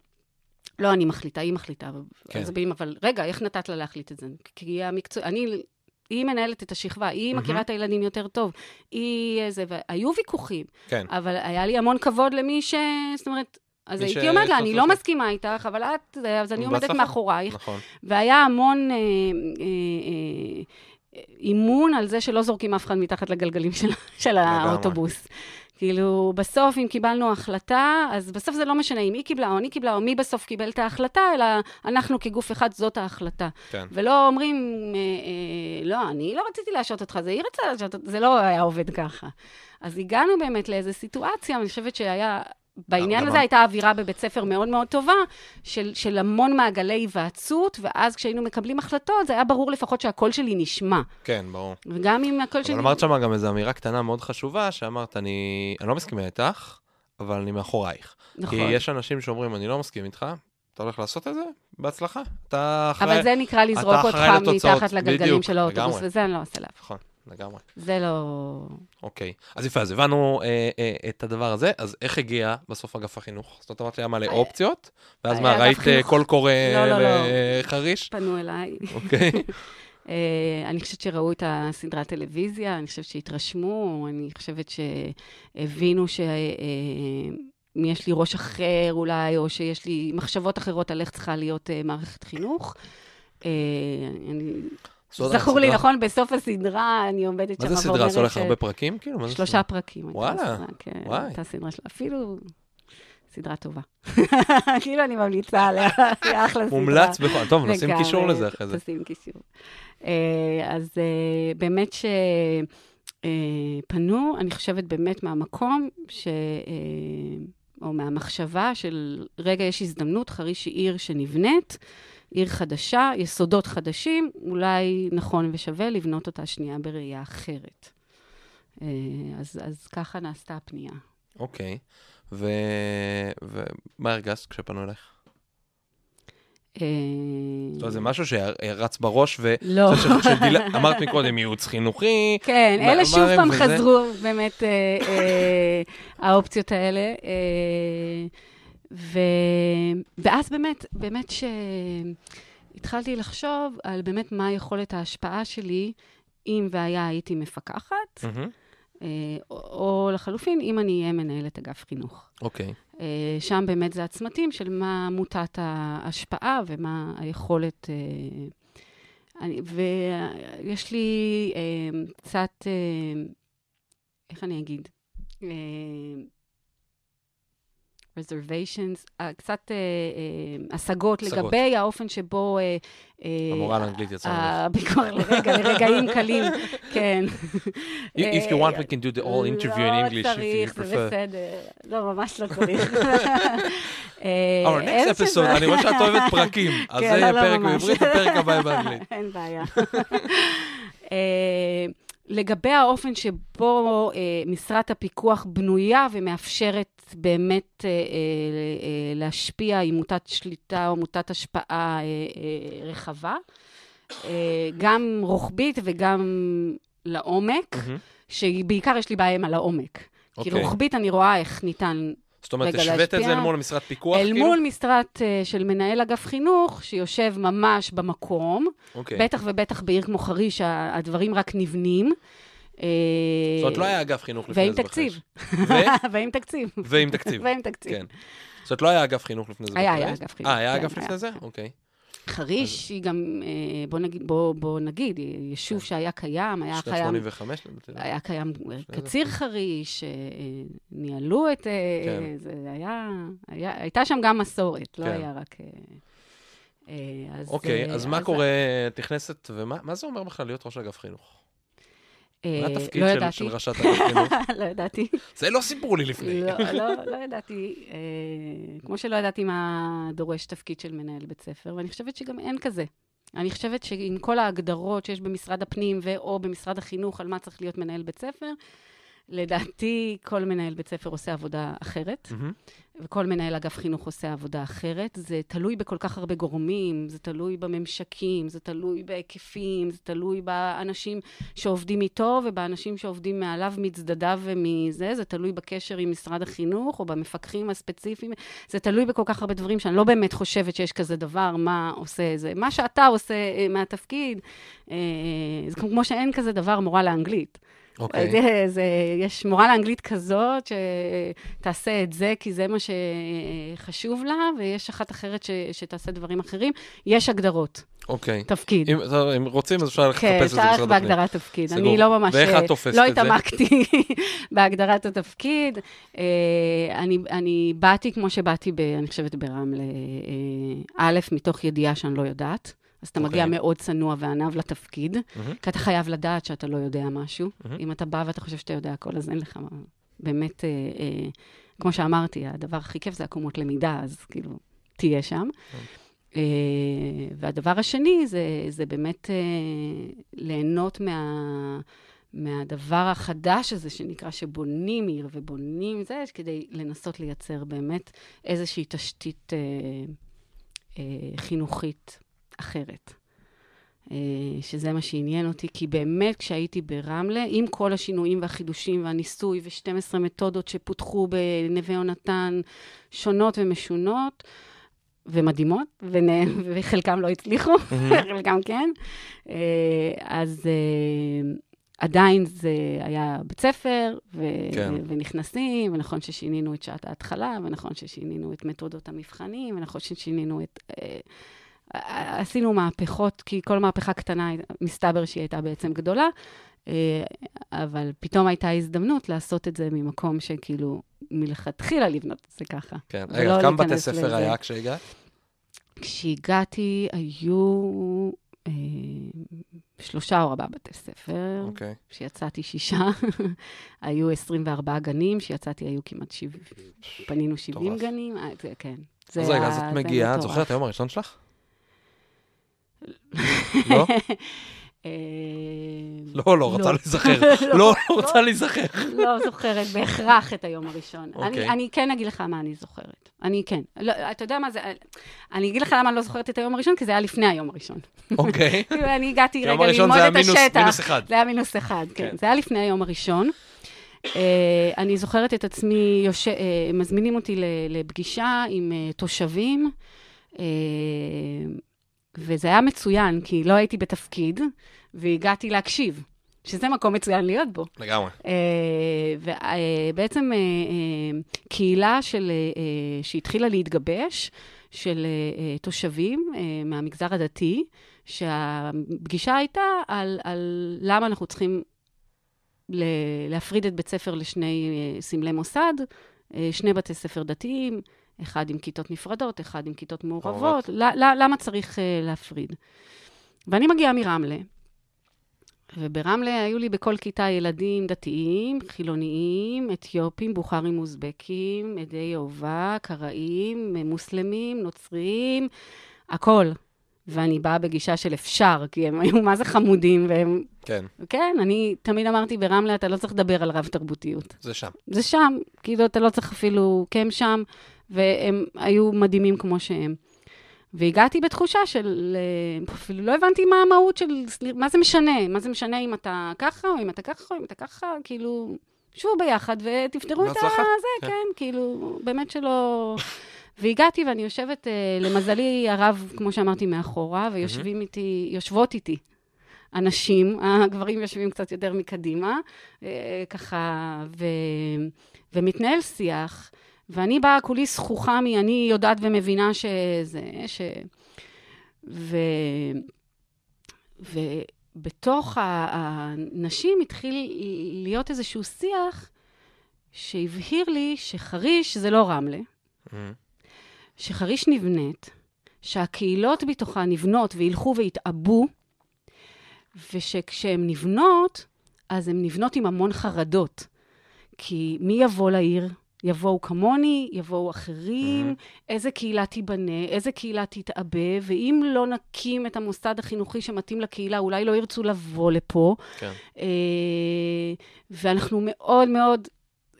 לא, אני מחליטה, היא מחליטה. כן. אז באים, אבל רגע, איך נתת לה להחליט את זה? כי היא המקצוע, אני, היא מנהלת את השכבה, היא מכירה מהמם. את הילדים יותר טוב, היא זה, והיו ויכוחים, כן. אבל היה לי המון כבוד למי ש... זאת אומרת, אז הייתי ש- אומרת לה, אני לא. מסכימה איתך, אבל את, אז אני עומדת. מאחורייך. נכון. והיה המון אה, אה, אה, אימון על זה שלא זורקים אף אחד מתחת לגלגלים של, של האוטובוס. כאילו, בסוף, אם קיבלנו החלטה, אז בסוף זה לא משנה אם היא קיבלה או אני קיבלה, או מי בסוף קיבל את ההחלטה, אלא אנחנו כגוף אחד, זאת ההחלטה. כן. ולא אומרים, אה, אה, לא, אני לא רציתי להשעות אותך, זה היא רצתה להשעות אותך, זה לא היה עובד ככה. אז הגענו באמת לאיזו סיטואציה, אני חושבת שהיה... בעניין הזה הייתה אווירה בבית ספר מאוד מאוד טובה, של, של המון מעגלי היוועצות, ואז כשהיינו מקבלים החלטות, זה היה ברור לפחות שהקול שלי נשמע. כן, ברור. וגם אם הקול שלי... אבל אמרת שם גם איזו אמירה קטנה מאוד חשובה, שאמרת, אני אני לא מסכימה איתך, אבל אני מאחורייך. נכון. כי יש אנשים שאומרים, אני לא מסכים איתך, אתה הולך לעשות את זה? בהצלחה. אתה אחראי... אבל זה נקרא לזרוק אותך מתחת לגלגלים בדיוק, של האוטובוס, לגמרי. וזה אני לא עושה לאף. נכון, לגמרי. זה לא... אוקיי. אז יפה, אז הבנו אה, אה, את הדבר הזה, אז איך הגיע בסוף אגף החינוך? זאת אומרת, היה מלא היה- אופציות, ואז היה מה, ראית אה. קול קורא לא, לא, לא. לחריש? פנו אליי. אוקיי. [LAUGHS] אה, אני חושבת שראו את הסדרת טלוויזיה, אני חושבת שהתרשמו, אני חושבת שהבינו ש... אה, אם יש לי ראש אחר אולי, או שיש לי מחשבות אחרות על איך צריכה להיות אה, מערכת חינוך. אה, אני... זכור לי. נכון, בסוף הסדרה אני עומדת שם מה זה. סדרה? זה הולך ש- הרבה פרקים? כאילו, שלושה? פרקים. וואלה, כן, וואי. הייתה סדרה שלה. אפילו סדרה טובה. [LAUGHS] כאילו אני ממליצה עליה, [LAUGHS] היא אחלה סדרה. מומלץ בכל... טוב, נשים קישור לזה אחרי זה. תשים קישור. אה, אז אה, באמת שפנו, אני חושבת באמת מהמקום, ש... אה, או מהמחשבה של, רגע, יש הזדמנות, חריש היא עיר שנבנית, עיר חדשה, יסודות חדשים, אולי נכון ושווה לבנות אותה שנייה בראייה אחרת. אה, אז, אז ככה נעשתה הפנייה. אוקיי. ו... ומה הרגשת כשפנו אליך? אה, זאת אומרת, זה משהו שרץ בראש, ו... לא. אמרת מקודם, ייעוץ חינוכי. כן, אלה שוב פעם? חזרו, באמת, אה, האופציות האלה. ו... ואז באמת, באמת שהתחלתי לחשוב על באמת מה יכולת ההשפעה שלי, אם והיה הייתי מפקחת, מהמם. אה, או, או לחלופין, אם אני אהיה מנהלת אגף חינוך. אוקיי. אה, שם באמת זה הצמתים של מה מוטת ההשפעה ומה היכולת. אה, אני, ויש לי אה, קצת, אה, איך אני אגיד? אה, reservations, אה, קצת אה, אה, השגות. לגבי האופן שבו... אה, המורה לאנגלית יצאה ממך. לרגע, לרגעים קלים, [LAUGHS] כן. If you want, we can do the whole interview in English, לא if you צריך, זה prefer. בסדר. לא, ממש לא צריך. [LAUGHS] Our next episode, אני רואה שאת אוהבת פרקים, [LAUGHS] אז כן, זה לא, לא, פרק. בעברית, הפרק הבא יהיה באנגלית. אין בעיה. לגבי האופן שבו אה, משרת הפיקוח בנויה ומאפשרת באמת אה, אה, אה, להשפיע עם מוטת שליטה או מוטת השפעה אה, אה, רחבה, אה, גם רוחבית וגם לעומק, מהמם. שבעיקר יש לי בעיה עם על העומק. כי אוקיי. רוחבית אני רואה איך ניתן זאת אומרת, השווית את זה. אל מול משרד פיקוח, אל כאילו? מול משרת אה, של מנהל אגף חינוך, שיושב ממש במקום, אוקיי. בטח ובטח בעיר כמו חריש, הדברים רק נבנים. אה, זאת אומרת, לא היה אגף חינוך לפני זה. בחריש. [LAUGHS] ועם תקציב. ועם תקציב. [LAUGHS] ועם תקציב. כן. זאת אומרת, לא היה אגף חינוך לפני זה היה, בחריש? היה אגף חינוך, אה, היה כן, אגף היה. לפני זה? אוקיי. חריש היא גם, אה, בוא נגיד, בוא, בוא נגיד, יישוב כן. שהיה קיים, היה שנת קיים, 85, לדעתי. לא? היה קיים. קציר חריש, אה, אה, ניהלו את... כן. זה היה, היה, הייתה שם גם מסורת, לא כן. היה רק... אז, אוקיי, אה, אז מה קורה, את נכנסת, ומה מה זה אומר בכלל להיות ראש אגף חינוך? אה, מה התפקיד לא של- ראשת אגף חינוך? [LAUGHS] לא ידעתי. זה לא סיפרו לי לפני. לא, לא, לא ידעתי. אה, כמו שלא ידעתי מה דורש תפקיד של מנהל בית ספר, ואני חושבת שגם אין כזה. אני חושבת שעם כל ההגדרות שיש במשרד הפנים ו/או במשרד החינוך על מה צריך להיות מנהל בית ספר, לדעתי כל מנהל בית ספר עושה עבודה אחרת, מהמם. וכל מנהל אגף חינוך עושה עבודה אחרת. זה תלוי בכל כך הרבה גורמים, זה תלוי בממשקים, זה תלוי בהיקפים, זה תלוי באנשים שעובדים איתו ובאנשים שעובדים מעליו, מצדדיו ומזה, זה תלוי בקשר עם משרד החינוך או במפקחים הספציפיים, זה תלוי בכל כך הרבה דברים שאני לא באמת חושבת שיש כזה דבר, מה עושה זה. מה שאתה עושה אה, מהתפקיד, אה, זה כמו שאין כזה דבר מורה לאנגלית. אוקיי. זה, זה, יש מורה לאנגלית כזאת, שתעשה את זה, כי זה מה שחשוב לה, ויש אחת אחרת ש, שתעשה דברים אחרים. יש הגדרות, אוקיי. תפקיד. אם אם רוצים, אז אפשר ללכת כן, לחפש את זה אפשר במשרד הפנים. בהגדרת תפקיד. סגור. אני לא ממש... ואיך את אה, תופסת לא את זה? התעמקתי [LAUGHS] בהגדרת התפקיד. אה, אני, אני באתי כמו שבאתי, ב, אני חושבת, ברמלה, אה, א', מתוך ידיעה שאני לא יודעת. אז אתה מגיע אוקיי. מאוד צנוע וענב לתפקיד, מהמם. כי אתה חייב לדעת שאתה לא יודע משהו. מהמם. אם אתה בא ואתה חושב שאתה יודע הכל, אז אין לך מה... באמת, אה, אה, כמו שאמרתי, הדבר הכי כיף זה עקומות למידה, אז כאילו, תהיה שם. אה, והדבר השני זה, זה באמת אה, ליהנות מה, מהדבר החדש הזה שנקרא שבונים עיר ובונים זה, כדי לנסות לייצר באמת איזושהי תשתית אה, אה, חינוכית אחרת. אה, שזה מה שעניין אותי, כי באמת כשהייתי ברמלה, עם כל השינויים והחידושים והניסוי ו-12 מתודות שפותחו בנווה יונתן, שונות ומשונות, ומדהימות, [LAUGHS] וחלקם לא הצליחו, [LAUGHS] חלקם כן. אה, אז אה, עדיין זה היה בית ספר, ו- כן. ונכנסים, ונכון ששינינו את שעת ההתחלה, ונכון ששינינו את מתודות המבחנים, ונכון ששינינו את... עשינו מהפכות, כי כל מהפכה קטנה, מסתבר שהיא הייתה בעצם גדולה, אה, אבל פתאום הייתה הזדמנות לעשות את זה ממקום שכאילו מלכתחילה לבנות את זה ככה. כן, רגע, כמה בתי ספר לזה. היה כשהגעת? כשהגעתי היו אה, שלושה או ארבעה בתי ספר, אוקיי. כשיצאתי שישה, [LAUGHS] היו 24 גנים, כשיצאתי היו כמעט 70, פנינו 70 מטורף. גנים, אה, כן. זה אז רגע, אז את מגיעה, את. זוכרת היום הראשון שלך? לא? אה, לא, לא, רוצה להיזכר. [LAUGHS] לא, לא רוצה להיזכר. לא זוכרת בהכרח את היום הראשון. אני, אוקיי. אני כן אגיד לך מה אני זוכרת. אני כן. לא, אתה יודע מה זה, אני אגיד לך למה אני לא זוכרת את היום הראשון, כי זה היה לפני היום הראשון. אוקיי. [LAUGHS] כאילו, אני הגעתי רגע ללמוד את השטח. זה היה מינוס אחד, כן. כן. זה היה לפני היום הראשון. אה, אני זוכרת את עצמי. אה, מזמינים אותי לפגישה עם תושבים, וזה היה מצוין, כי לא הייתי בתפקיד, והגעתי להקשיב, שזה מקום מצוין להיות בו. לגמרי. ובעצם קהילה של, אה, שהתחילה להתגבש, של אה, תושבים אה, מהמגזר הדתי, שהפגישה הייתה על, על למה אנחנו צריכים ל- להפריד את בית ספר לשני אה, סמלי מוסד, אה, שני בתי ספר דתיים, אחד עם כיתות נפרדות, אחד עם כיתות מעורבות. למה צריך אה, להפריד? ואני מגיעה מרמלה, וברמלה היו לי בכל כיתה ילדים דתיים, חילוניים, אתיופים, בוכרים אוזבקים, עדי יהובה, קראים, מוסלמים, נוצרים, הכל. ואני באה בגישה של אפשר, כי הם היו מה זה חמודים, והם... כן, כן, אני תמיד אמרתי, ברמלה אתה לא צריך לדבר על רב-תרבותיות. זה שם. זה שם, כאילו, אתה לא צריך אפילו, כי הם שם, והם היו מדהימים כמו שהם. והגעתי בתחושה של, אה, אפילו לא הבנתי מה המהות של, מה זה משנה? מה זה משנה אם אתה ככה, או אם אתה ככה, או אם אתה ככה, כאילו, שבו ביחד ותפתרו את בהצלחה. הזה, כן. כן, כאילו, באמת שלא... והגעתי ואני יושבת, אה, למזלי, הרב, כמו שאמרתי, מאחורה, ויושבים איתי, יושבות איתי אנשים, הגברים יושבים קצת יותר מקדימה, אה, ככה, ו... ומתנהל שיח, ואני באה כולי זכוכה מי, אני יודעת ומבינה שזה, ש... ו... ובתוך הנשים התחיל להיות איזשהו שיח שהבהיר לי שחריש זה לא רמלה, מהמם. שחריש נבנית, שהקהילות בתוכה נבנות וילכו ויתעבו, ושכשהן נבנות, אז הן נבנות עם המון חרדות. כי מי יבוא לעיר? יבואו כמוני, יבואו אחרים, איזה קהילה תיבנה, איזה קהילה תתעבה, ואם לא נקים את המוסד החינוכי שמתאים לקהילה, אולי לא ירצו לבוא לפה. כן. אה, ואנחנו מאוד מאוד,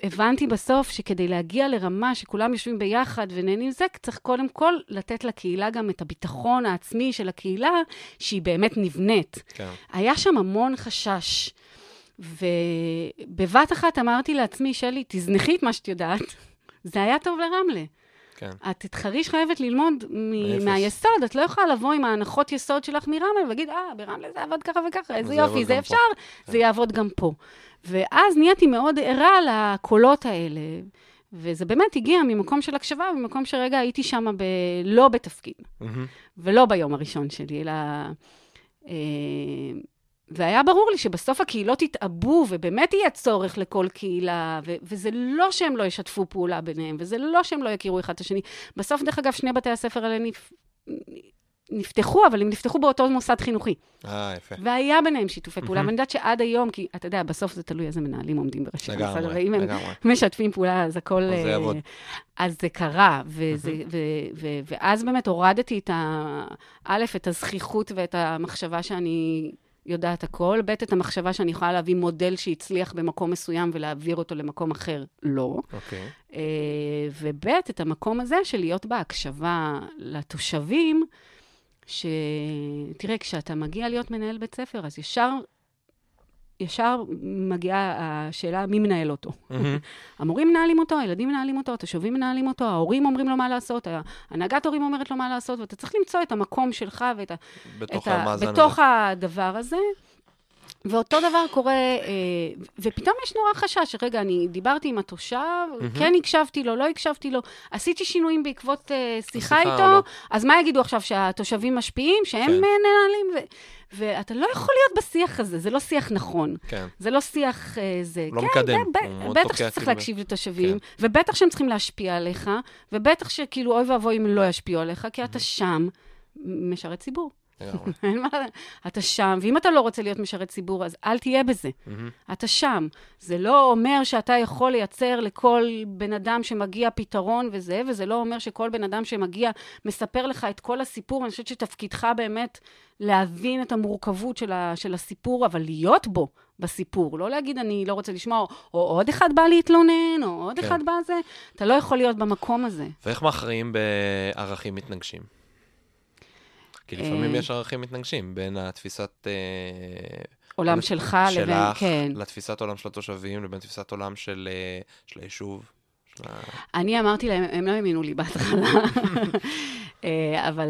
הבנתי בסוף שכדי להגיע לרמה שכולם יושבים ביחד ונהנים מזה, צריך קודם כל לתת לקהילה גם את הביטחון העצמי של הקהילה, שהיא באמת נבנית. כן. היה שם המון חשש. ובבת אחת אמרתי לעצמי, שלי, תזנחי את מה שאת יודעת. [LAUGHS] זה היה טוב לרמלה. כן. את את חריש חייבת ללמוד מ-. מהיסוד, את לא יכולה לבוא עם ההנחות יסוד שלך מרמלה ולהגיד, אה, ברמלה זה עבד ככה וככה, איזה זה יופי, זה אפשר, פה." זה כן. יעבוד גם פה. ואז נהייתי מאוד ערה לקולות האלה, וזה באמת הגיע ממקום של הקשבה, ממקום שרגע הייתי שם ב... לא בתפקיד, מהמם. ולא ביום הראשון שלי, אלא... אה, והיה ברור לי שבסוף הקהילות יתעבו, ובאמת יהיה צורך לכל קהילה, ו- וזה לא שהם לא ישתפו פעולה ביניהם, וזה לא שהם לא יכירו אחד את השני. בסוף, דרך אגב, שני בתי הספר האלה נפ... נפתחו, אבל הם נפתחו באותו מוסד חינוכי. אה, יפה. והיה ביניהם שיתופי פעולה. ואני יודעת שעד היום, כי אתה יודע, בסוף זה תלוי איזה מנהלים עומדים בראשי המוסד, ואם הם לגמרי. משתפים פעולה, אז הכל... אז זה אה, יעבוד. אז זה קרה, וזה, ו, ו, ואז באמת הורדתי את ה... א', את הזכיחות ואת המחשבה שאני יודעת הכל, ב', את המחשבה שאני יכולה להביא מודל שהצליח במקום מסוים ולהעביר אותו למקום אחר, לא. אוקיי. אה, וב', את המקום הזה של להיות בהקשבה לתושבים, שתראה, כשאתה מגיע להיות מנהל בית ספר, אז ישר, ישר מגיעה השאלה מי מנהל אותו. מהמם. [LAUGHS] המורים מנהלים אותו, הילדים מנהלים אותו, התושבים מנהלים אותו, ההורים אומרים לו מה לעשות, הנהגת הורים אומרת לו מה לעשות, ואתה צריך למצוא את המקום שלך ואת ה... בתוך את ה- הזה. בתוך הדבר הזה. ואותו דבר קורה, אה, ופתאום יש נורא חשש, רגע, אני דיברתי עם התושב, כן הקשבתי לו, לא הקשבתי לו, עשיתי שינויים בעקבות אה, שיחה איתו. אז מה יגידו עכשיו, שהתושבים משפיעים, שהם כן. כן. ו- ואתה לא יכול להיות בשיח הזה, זה לא שיח נכון. כן. זה לא שיח אה, זה. לא כן, מקדם, ב- בטח שצריך כאילו להקשיב לתושבים, ובטח שהם צריכים להשפיע עליך, ובטח שכאילו אוי ואבוי אם לא ישפיעו עליך, כי אתה שם משרת ציבור. [LAUGHS] אין מה, אתה שם, ואם אתה לא רוצה להיות משרת ציבור, אז אל תהיה בזה. מהמם. אתה שם. זה לא אומר שאתה יכול לייצר לכל בן אדם שמגיע פתרון וזה, וזה לא אומר שכל בן אדם שמגיע מספר לך את כל הסיפור. אני חושבת שתפקידך באמת להבין את המורכבות של, ה, של הסיפור, אבל להיות בו, בסיפור. לא להגיד, אני לא רוצה לשמוע, או, או עוד אחד בא להתלונן, או עוד כן. אחד בא זה. אתה לא יכול להיות במקום הזה. ואיך מכריעים בערכים מתנגשים? כי לפעמים אה. יש ערכים מתנגשים בין התפיסת... אה, עולם שלך לבין, כן. לתפיסת עולם של התושבים, לבין תפיסת עולם של אה, של היישוב. אני אמרתי להם, הם לא האמינו לי בהתחלה, [LAUGHS] אבל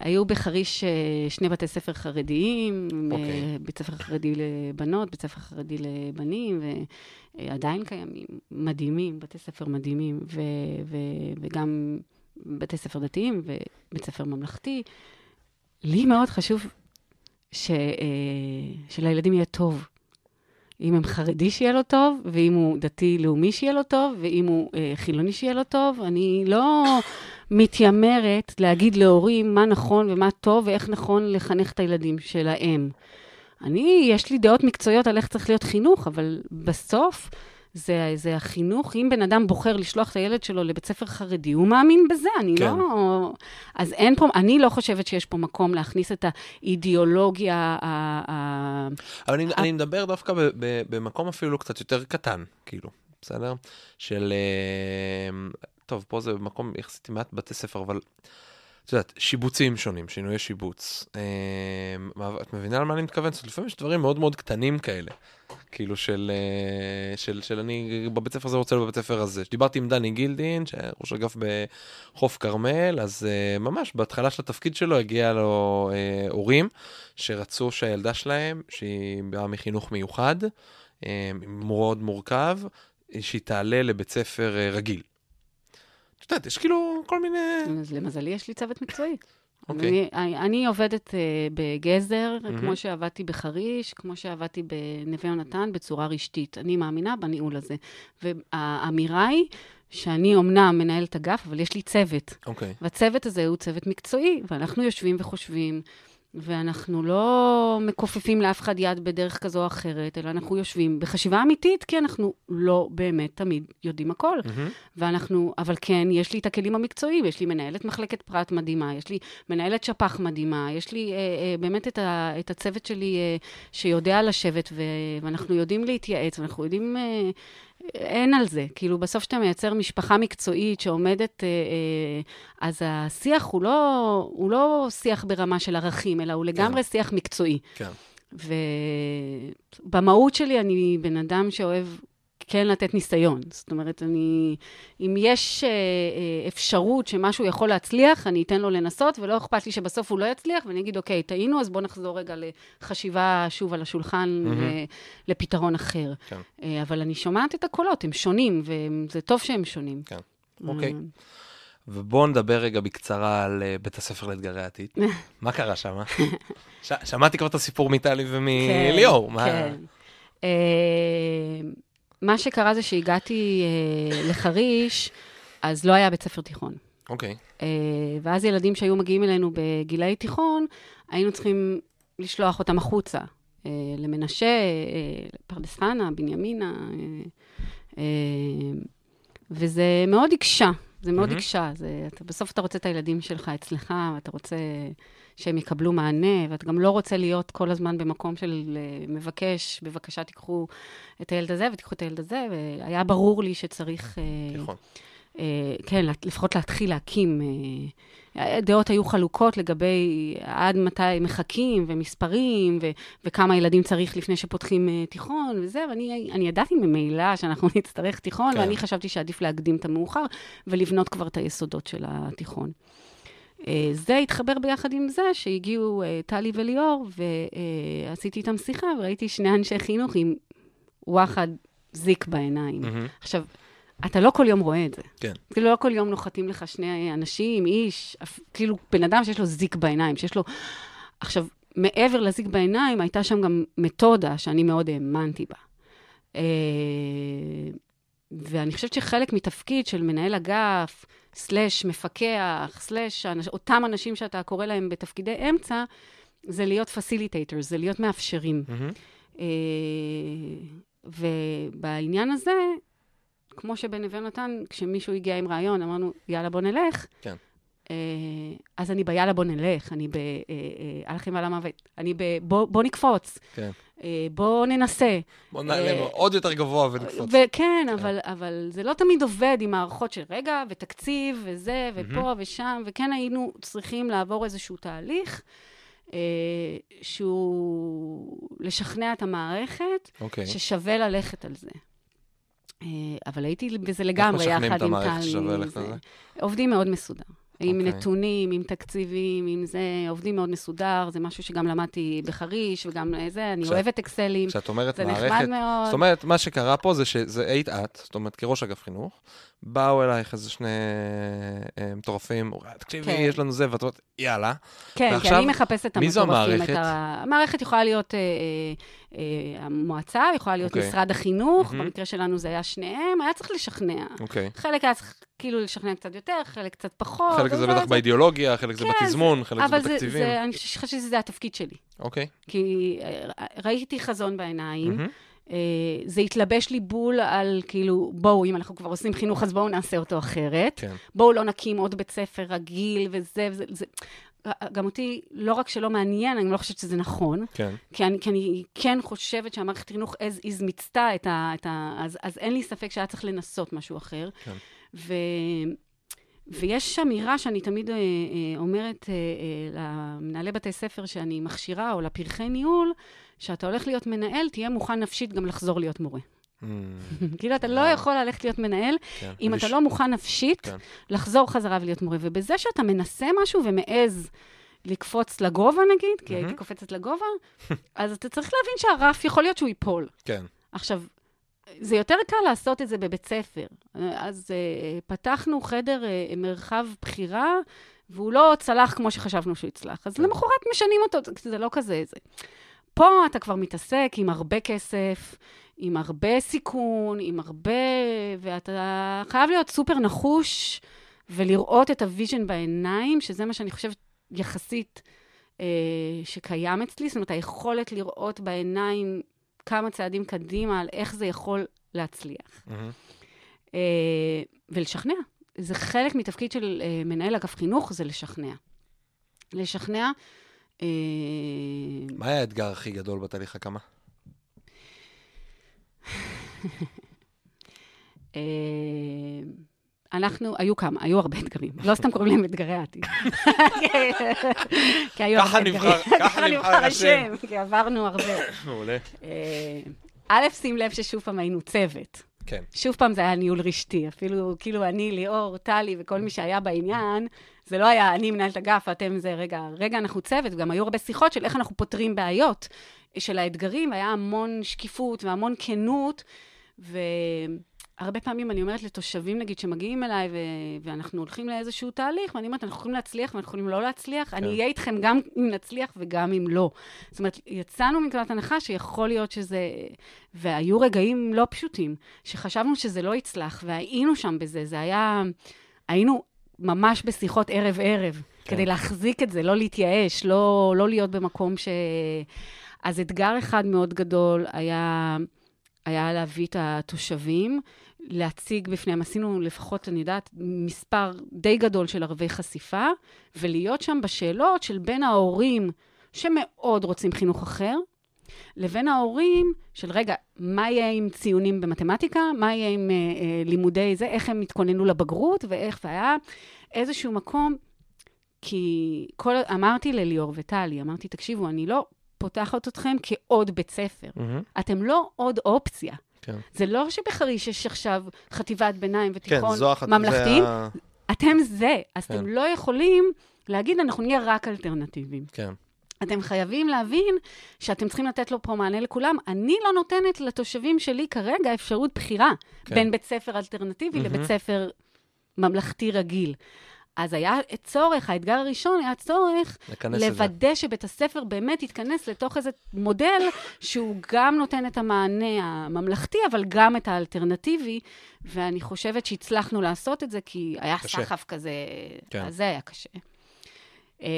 היו בחריש שני בתי ספר חרדיים, אוקיי. בית ספר חרדי לבנות, בית ספר חרדי לבנים, ועדיין קיימים, מדהימים, בתי ספר מדהימים, ו- ו- וגם בתי ספר דתיים ובית ספר ממלכתי. לי מאוד חשוב ש, אה, שלילדים יהיה טוב. אם הם חרדי, שיהיה לו טוב, ואם הוא דתי-לאומי, שיהיה לו טוב, ואם הוא אה, חילוני, שיהיה לו טוב. אני לא [LAUGHS] מתיימרת להגיד להורים מה נכון ומה טוב, ואיך נכון לחנך את הילדים שלהם. אני, יש לי דעות מקצועיות על איך צריך להיות חינוך, אבל בסוף זה, זה החינוך. אם בן אדם בוחר לשלוח את הילד שלו לבית ספר חרדי, הוא מאמין בזה, אני כן. לא... אז אין פה, אני לא חושבת שיש פה מקום להכניס את האידיאולוגיה ה... ה... אבל אני, אני מדבר דווקא ב, ב, במקום אפילו קצת יותר קטן, כאילו, בסדר? של... אה, טוב, פה זה במקום יחסית מעט בתי ספר, אבל את יודעת, שיבוצים שונים, שינויי שיבוץ. מה- את מבינה על מה אני מתכוון? זאת לפעמים יש דברים מאוד מאוד קטנים כאלה. כאילו של, אה, של, של אני בבית ספר הזה רוצה בבית ספר הזה. דיברתי עם דני גילדין, ראש אגף בחוף כרמל, אז אה, ממש בהתחלה של התפקיד שלו הגיע לו אה, הורים שרצו שהילדה שלהם, שהיא באה מחינוך מיוחד, אה, מאוד מורכב, שהיא תעלה לבית ספר אה, רגיל. את יודעת, יש כאילו כל מיני... אז למזלי, יש לי צוות מקצועי. אוקיי. אני, אני, אני עובדת uh, בגזר, mm-hmm. כמו שעבדתי בחריש, כמו שעבדתי בנווה יונתן, בצורה רשתית. אני מאמינה בניהול הזה. והאמירה היא שאני אומנם מנהלת אגף, אבל יש לי צוות. אוקיי. והצוות הזה הוא צוות מקצועי, ואנחנו יושבים וחושבים, ואנחנו לא מכופפים לאף אחד יד בדרך כזו או אחרת, אלא אנחנו יושבים בחשיבה אמיתית, כי אנחנו לא באמת תמיד יודעים הכל. מהמם. ואנחנו, אבל כן, יש לי את הכלים המקצועיים, יש לי מנהלת מחלקת פרט מדהימה, יש לי מנהלת שפ"ח מדהימה, יש לי אה, אה, באמת את, ה, את הצוות שלי אה, שיודע לשבת, ו, ואנחנו יודעים להתייעץ, ואנחנו יודעים... אה, אין על זה. כאילו, בסוף שאתה מייצר משפחה מקצועית שעומדת, אה, אה, אז השיח הוא לא, הוא לא שיח ברמה של ערכים, אלא הוא לגמרי שיח מקצועי. כן. ובמהות שלי אני בן אדם שאוהב כן לתת ניסיון. זאת אומרת, אני, אם יש אה, אה, אפשרות שמשהו יכול להצליח, אני אתן לו לנסות, ולא אכפת לי שבסוף הוא לא יצליח, ואני אגיד, אוקיי, טעינו, אז בואו נחזור רגע לחשיבה שוב על השולחן, mm-hmm. לפתרון אחר. כן. אה, אבל אני שומעת את הקולות, הם שונים, וזה טוב שהם שונים. כן. אוקיי. אה, ובואו נדבר רגע בקצרה על בית הספר לאתגרי העתיד. [LAUGHS] מה קרה שם? ש- שמעתי כבר את הסיפור מטלי ומליאור. מה- כן. מה שקרה זה שהגעתי אה, לחריש, אז לא היה בית ספר תיכון. אוקיי. אה, ואז ילדים שהיו מגיעים אלינו בגילאי תיכון, היינו צריכים לשלוח אותם החוצה. אה, למנשה, אה, לפרדס חנה, בנימינה, אה, אה, וזה מאוד הקשה. זה מאוד מהמם. הקשה. זה, אתה, בסוף אתה רוצה את הילדים שלך אצלך, ואתה רוצה שהם יקבלו מענה, ואתה גם לא רוצה להיות כל הזמן במקום של אה, מבקש, בבקשה תיקחו את הילד הזה ותיקחו את הילד הזה, והיה ברור לי שצריך... אה, תיכון. אה, כן, לפחות להתחיל להקים. הדעות היו חלוקות לגבי עד מתי מחכים ומספרים ו- וכמה ילדים צריך לפני שפותחים אה, תיכון וזה, ואני אני ידעתי ממילא שאנחנו [LAUGHS] נצטרך תיכון, כן. ואני חשבתי שעדיף להקדים את המאוחר ולבנות כבר את היסודות של התיכון. אה, זה התחבר ביחד עם זה שהגיעו אה, טלי וליאור, ועשיתי איתם שיחה, וראיתי שני אנשי חינוך עם וואחד זיק בעיניים. מהמם. עכשיו, אתה לא כל יום רואה את זה. כן. כאילו, לא כל יום נוחתים לך שני אנשים, איש, אפ- כאילו, בן אדם שיש לו זיק בעיניים, שיש לו... עכשיו, מעבר לזיק בעיניים, הייתה שם גם מתודה שאני מאוד האמנתי בה. ואני חושבת שחלק מתפקיד של מנהל אגף, סלאש מפקח, סלאש אותם אנשים שאתה קורא להם בתפקידי אמצע, זה להיות facilitator, זה להיות מאפשרים. אה, ובעניין הזה, כמו שבנווה נתן, כשמישהו הגיע עם רעיון, אמרנו, יאללה, בוא נלך. כן. אה, אז אני ביאללה, בוא נלך, אני ב... על החיים ועל המוות, אני ב... בוא, בוא נקפוץ, כן. אה, בוא ננסה. בוא נעלה אה, עוד יותר גבוה ונקפוץ. וכן, אבל, אבל זה לא תמיד עובד עם מערכות של רגע, ותקציב, וזה, ופה ושם, וכן היינו צריכים לעבור איזשהו תהליך, שהוא לשכנע את המערכת, אוקיי. ששווה ללכת על זה. אבל הייתי בזה לגמרי, משכנעים יחד את עם המערכת טלי. ששווה ללכת. על זה? עובדים מאוד מסודר. עם אוקיי. נתונים, עם תקציבים, עם זה, עובדים מאוד מסודר, זה משהו שגם למדתי בחריש, וגם אה, זה, אני אוהבת אקסלים, כשאת אומרת זה מערכת, נחמד מאוד. זאת אומרת, מה שקרה פה זה שזה היית את, זאת אומרת, כראש אגף חינוך, באו אלייך איזה שני אה, מטורפים, תקשיבי, כן. יש לנו זה, ואת אומרת, יאללה. כן, כי ועכשיו, אני מחפשת את מי זו המטורפים. את המערכת? ה... המערכת יכולה להיות אה, אה, אה, המועצה, יכולה להיות אוקיי. משרד החינוך, מהמם. במקרה שלנו זה היה שניהם, היה צריך לשכנע. אוקיי. חלק היה צריך כאילו לשכנע קצת יותר, חלק קצת פחות. חלק זה בטח באידיאולוגיה, חלק זה כן, בתזמון, חלק זה אבל זה, בתקציבים. זה, אני חושבת שזה התפקיד שלי. אוקיי. כי אה, ראיתי חזון בעיניים, מהמם. אה, זה התלבש לי בול על כאילו, בואו, אם אנחנו כבר עושים חינוך, אז בואו נעשה אותו אחרת. כן. בואו לא נקים עוד בית ספר רגיל וזה וזה. זה. גם אותי, לא רק שלא מעניין, אני לא חושבת שזה נכון, כן. כי אני, כי אני כן חושבת שהמערכת חינוך as is מיצתה את ה... את ה אז, אז אין לי ספק שהיה צריך לנסות משהו אחר. כן. ו, ויש אמירה שאני תמיד אה, אה, אומרת אה, אה, למנהלי בתי ספר שאני מכשירה, או לפרחי ניהול, שאתה הולך להיות מנהל, תהיה מוכן נפשית גם לחזור להיות מורה. מהמם. [LAUGHS] כאילו, אתה לא. יכול ללכת להיות מנהל כן. אם אתה לא מוכן נפשית, כן. לחזור חזרה ולהיות מורה. ובזה שאתה מנסה משהו ומעז לקפוץ לגובה, נגיד, כי הייתי מהמם. קופצת לגובה, [LAUGHS] אז אתה צריך להבין שהרף, יכול להיות שהוא ייפול. כן. עכשיו, זה יותר קל לעשות את זה בבית ספר. אז uh, פתחנו חדר uh, מרחב בחירה, והוא לא צלח כמו שחשבנו שהוא יצלח. אז כן. למחרת משנים אותו, זה לא כזה זה. פה אתה כבר מתעסק עם הרבה כסף, עם הרבה סיכון, עם הרבה... ואתה חייב להיות סופר נחוש ולראות את ה vision בעיניים, שזה מה שאני חושבת יחסית אה, שקיים אצלי. זאת אומרת, היכולת לראות בעיניים כמה צעדים קדימה על איך זה יכול להצליח. מהמם. אה, ולשכנע. זה חלק מתפקיד של אה, מנהל אגף חינוך, זה לשכנע. לשכנע... אה, מה היה האתגר הכי גדול בתהליך הקמה? [LAUGHS] אה, אנחנו, היו כמה, היו הרבה אתגרים. לא סתם קוראים להם אתגרי העתיד. [LAUGHS] נבחר-. ככה נבחר השם. כי עברנו הרבה. [LAUGHS] מעולה. אה, א', שים לב ששוב פעם היינו צוות. כן. שוב פעם זה היה ניהול רשתי, אפילו כאילו אני, ליאור, טלי וכל מי שהיה בעניין, זה לא היה אני מנהלת אגף, אתם זה, רגע, רגע אנחנו צוות, וגם היו הרבה שיחות של איך אנחנו פותרים בעיות. של האתגרים, היה המון שקיפות והמון כנות, והרבה פעמים אני אומרת לתושבים, נגיד, שמגיעים אליי, ו... ואנחנו הולכים לאיזשהו תהליך, ואני אומרת, אנחנו יכולים להצליח ואנחנו יכולים לא להצליח, אני אהיה איתכם גם אם נצליח וגם אם לא. זאת אומרת, יצאנו מנקודת הנחה שיכול להיות שזה... והיו רגעים לא פשוטים, שחשבנו שזה לא יצלח, והיינו שם בזה, זה היה... היינו ממש בשיחות ערב-ערב, כן. כדי להחזיק את זה, לא להתייאש, לא, לא להיות במקום ש... אז אתגר אחד מאוד גדול היה, היה להביא את התושבים, להציג בפניהם, עשינו לפחות, אני יודעת, מספר די גדול של ערבי חשיפה, ולהיות שם בשאלות של בין ההורים שמאוד רוצים חינוך אחר, לבין ההורים של, רגע, מה יהיה עם ציונים במתמטיקה? מה יהיה עם אה, אה, לימודי זה? איך הם התכוננו לבגרות? ואיך, והיה איזשהו מקום, כי כל, אמרתי לליאור וטלי, אמרתי, תקשיבו, אני לא פותחת אתכם כעוד בית ספר. מהמם. אתם לא עוד אופציה. כן. זה לא שבחריש יש עכשיו חטיבת ביניים כן, ותיכון זו אחת... ממלכתיים, זה אתם זה. אז כן. אתם לא יכולים להגיד, אנחנו נהיה רק אלטרנטיביים. כן. אתם חייבים להבין שאתם צריכים לתת לו פה מענה לכולם. אני לא נותנת לתושבים שלי כרגע אפשרות בחירה כן. בין בית ספר אלטרנטיבי מהמם. לבית ספר ממלכתי רגיל. אז היה צורך, האתגר הראשון היה צורך. לוודא שבית הספר באמת יתכנס לתוך איזה מודל שהוא גם נותן את המענה הממלכתי, אבל גם את האלטרנטיבי, ואני חושבת שהצלחנו לעשות את זה, כי היה קשה. סחף כזה, כן. אז זה היה קשה. אה,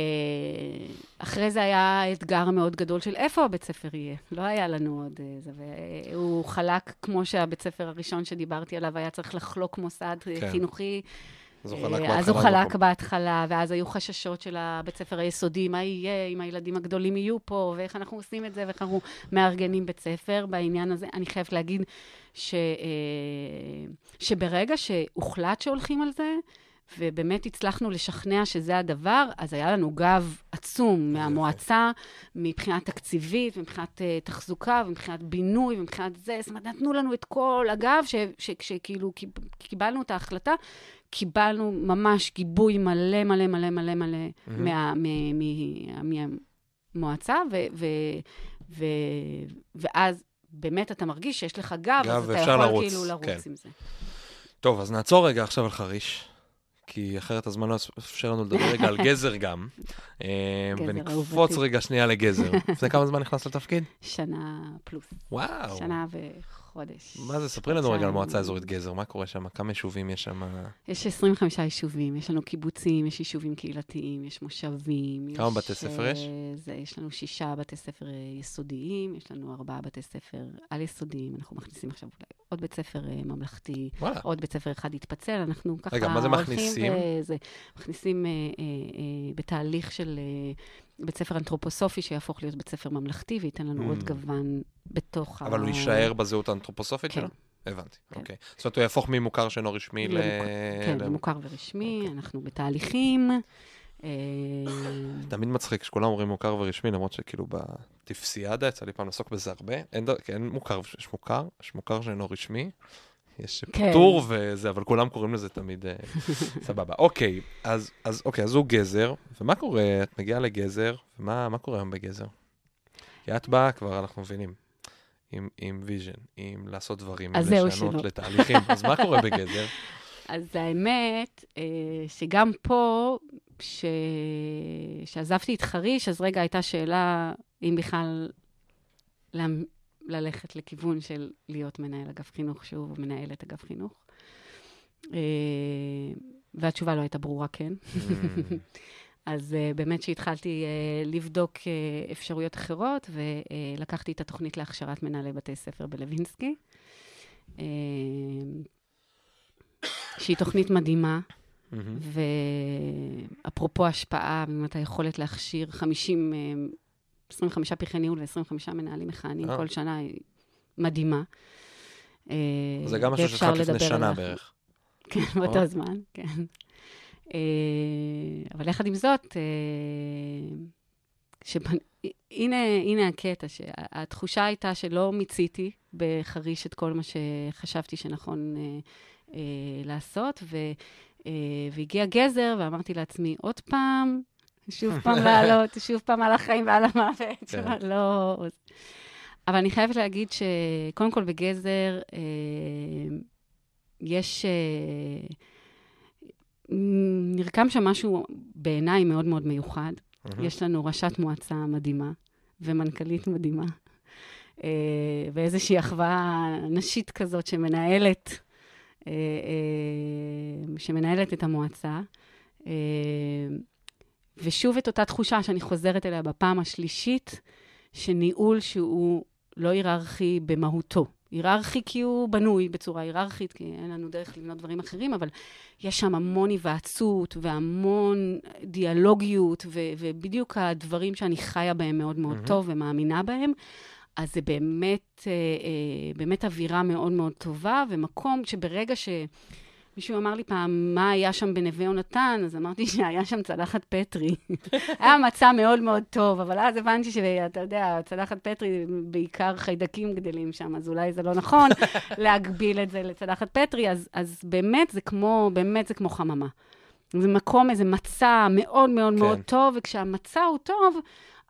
אחרי זה היה אתגר מאוד גדול של איפה הבית ספר יהיה. לא היה לנו עוד אה, זה, והוא חלק, כמו שהבית ספר הראשון שדיברתי עליו, היה צריך לחלוק מוסד אה, כן. חינוכי. אז הוא אה, חלק אז הוא בהתחלה חלק במקום. בהתחלה, ואז היו חששות של הבית ספר היסודי, מה יהיה אם הילדים הגדולים יהיו פה, ואיך אנחנו עושים את זה, ואיך אנחנו מארגנים בית ספר בעניין הזה. אני חייבת להגיד ש, אה, שברגע שהוחלט שהולכים על זה, ובאמת הצלחנו לשכנע שזה הדבר, אז היה לנו גב עצום מהמועצה, מבחינת תקציבית, מבחינת uh, תחזוקה, ומבחינת בינוי, ומבחינת זה. זאת אומרת, נתנו לנו את כל הגב, שכאילו קיבלנו את ההחלטה, קיבלנו ממש גיבוי מלא, מלא, מלא, מלא, מלא מה, מה, מה, מהמועצה, ו, ו, ו, ואז באמת אתה מרגיש שיש לך גב, גב, אז אתה יכול לרוץ, כאילו לרוץ כן. עם זה. טוב, אז נעצור רגע עכשיו על חריש, כי אחרת הזמן לא יאפשר לנו לדבר רגע על גזר גם. אה, ונקפוץ. רגע שנייה לגזר. לפני כמה זמן נכנסת לתפקיד? שנה פלוס, וואו. שנה וחודש. מה זה? ספרי לנו רגע על. מועצה אזורית גזר, מה קורה שם? כמה יישובים יש שם? יש 25 יישובים, יש לנו קיבוצים, יש יישובים קהילתיים, יש מושבים. כמה בתי ספר יש? אה, זה, יש לנו שישה בתי ספר אה, יסודיים, יש לנו ארבעה בתי ספר על-יסודיים, אנחנו מכניסים עכשיו אולי עוד בית ספר אה, ממלכתי, וואלה. עוד בית ספר אחד יתפצל, אנחנו ככה רגע, מה זה מכניסים? וזה, מכניסים אה, אה, אה, בתהליך של אה, בית ספר אנתרופוסופי שיהפוך להיות בית ספר ממלכתי, וייתן לנו Mm. עוד גוון בתוך ה... אבל הוא יישאר בזהות האנתרופוסופית כן. שלו? הבנתי, כן. אוקיי. זאת אומרת, הוא יהפוך ממוכר שאינו רשמי ל... כן, למוכר ורשמי, אוקיי. אנחנו בתהליכים. אה, [LAUGHS] תמיד מצחיק שכולם אומרים מוכר ורשמי, למרות שכאילו בטפסיאדה יצא לי פעם לעסוק בזה הרבה. אין, ד- כן, אין מוכר, יש מוכר, יש מוכר שאינו רשמי, יש כן. פטור וזה, אבל כולם קוראים לזה תמיד אה, [LAUGHS] סבבה. אוקיי, אז, אז אוקיי, אז הוא גזר, ומה קורה? את מגיעה לגזר, ומה מה קורה היום בגזר? כי את באה כבר, אנחנו מבינים, עם, עם vision, עם לעשות דברים, לשנות. לתהליכים, אז מה קורה בגזר? [LAUGHS] אז האמת, אה, שגם פה, ש... שעזבתי את חריש, אז רגע הייתה שאלה אם בכלל. ללכת לכיוון של להיות מנהל אגף חינוך שוב, או מנהלת אגף חינוך. אה, והתשובה לא הייתה ברורה כן. [LAUGHS] אז uh, באמת שהתחלתי uh, לבדוק uh, אפשרויות אחרות, ולקחתי את התוכנית להכשרת מנהלי בתי ספר בלווינסקי, uh, שהיא תוכנית מדהימה. ואפרופו השפעה, באמת היכולת להכשיר 50, אה, 25 פרחי ניהול ו-25 מנהלים מכהנים אה. כל שנה היא מדהימה. אה, זה גם משהו שהתחלת לפני שנה. בערך. [LAUGHS] כן? באותו זמן, כן. אה, אבל יחד עם זאת, שבנ... הנה, הנה הקטע, שהתחושה הייתה שלא מיציתי בחריש את כל מה שחשבתי שנכון אה, אה, לעשות, ו, אה, והגיע גזר, ואמרתי לעצמי, עוד פעם, שוב פעם [LAUGHS] לעלות, שוב פעם על החיים ועל המוות, כן. [LAUGHS] לא... אבל אני חייבת להגיד שקודם כל בגזר, אה, יש... אה, נרקם שם משהו בעיניי מאוד מאוד מיוחד. מהמם. יש לנו ראשת מועצה מדהימה ומנכ"לית מדהימה, אה, ואיזושהי אחווה נשית כזאת שמנהלת, שמנהלת את המועצה. אה, ושוב את אותה תחושה שאני חוזרת אליה בפעם השלישית, שניהול שהוא לא היררכי במהותו. היררכי כי הוא בנוי בצורה היררכית, כי אין לנו דרך לבנות דברים אחרים, אבל יש שם המון היוועצות והמון דיאלוגיות, ו- ובדיוק הדברים שאני חיה בהם מאוד מאוד מהמם. טוב ומאמינה בהם. אז זה באמת, אה, אה, באמת אווירה מאוד מאוד טובה, ומקום שברגע ש... מישהו אמר לי פעם, מה היה שם בנווה יונתן? אז אמרתי [LAUGHS] שהיה שם צלחת פטרי. [LAUGHS] היה מצע מאוד מאוד טוב, אבל אז הבנתי שאתה יודע, צלחת פטרי, בעיקר חיידקים גדלים שם, אז אולי זה לא נכון [LAUGHS] להגביל את זה לצלחת פטרי, אז, אז באמת זה כמו, באמת זה כמו חממה. זה מקום, איזה מצע מאוד מאוד כן. מאוד טוב, וכשהמצע הוא טוב,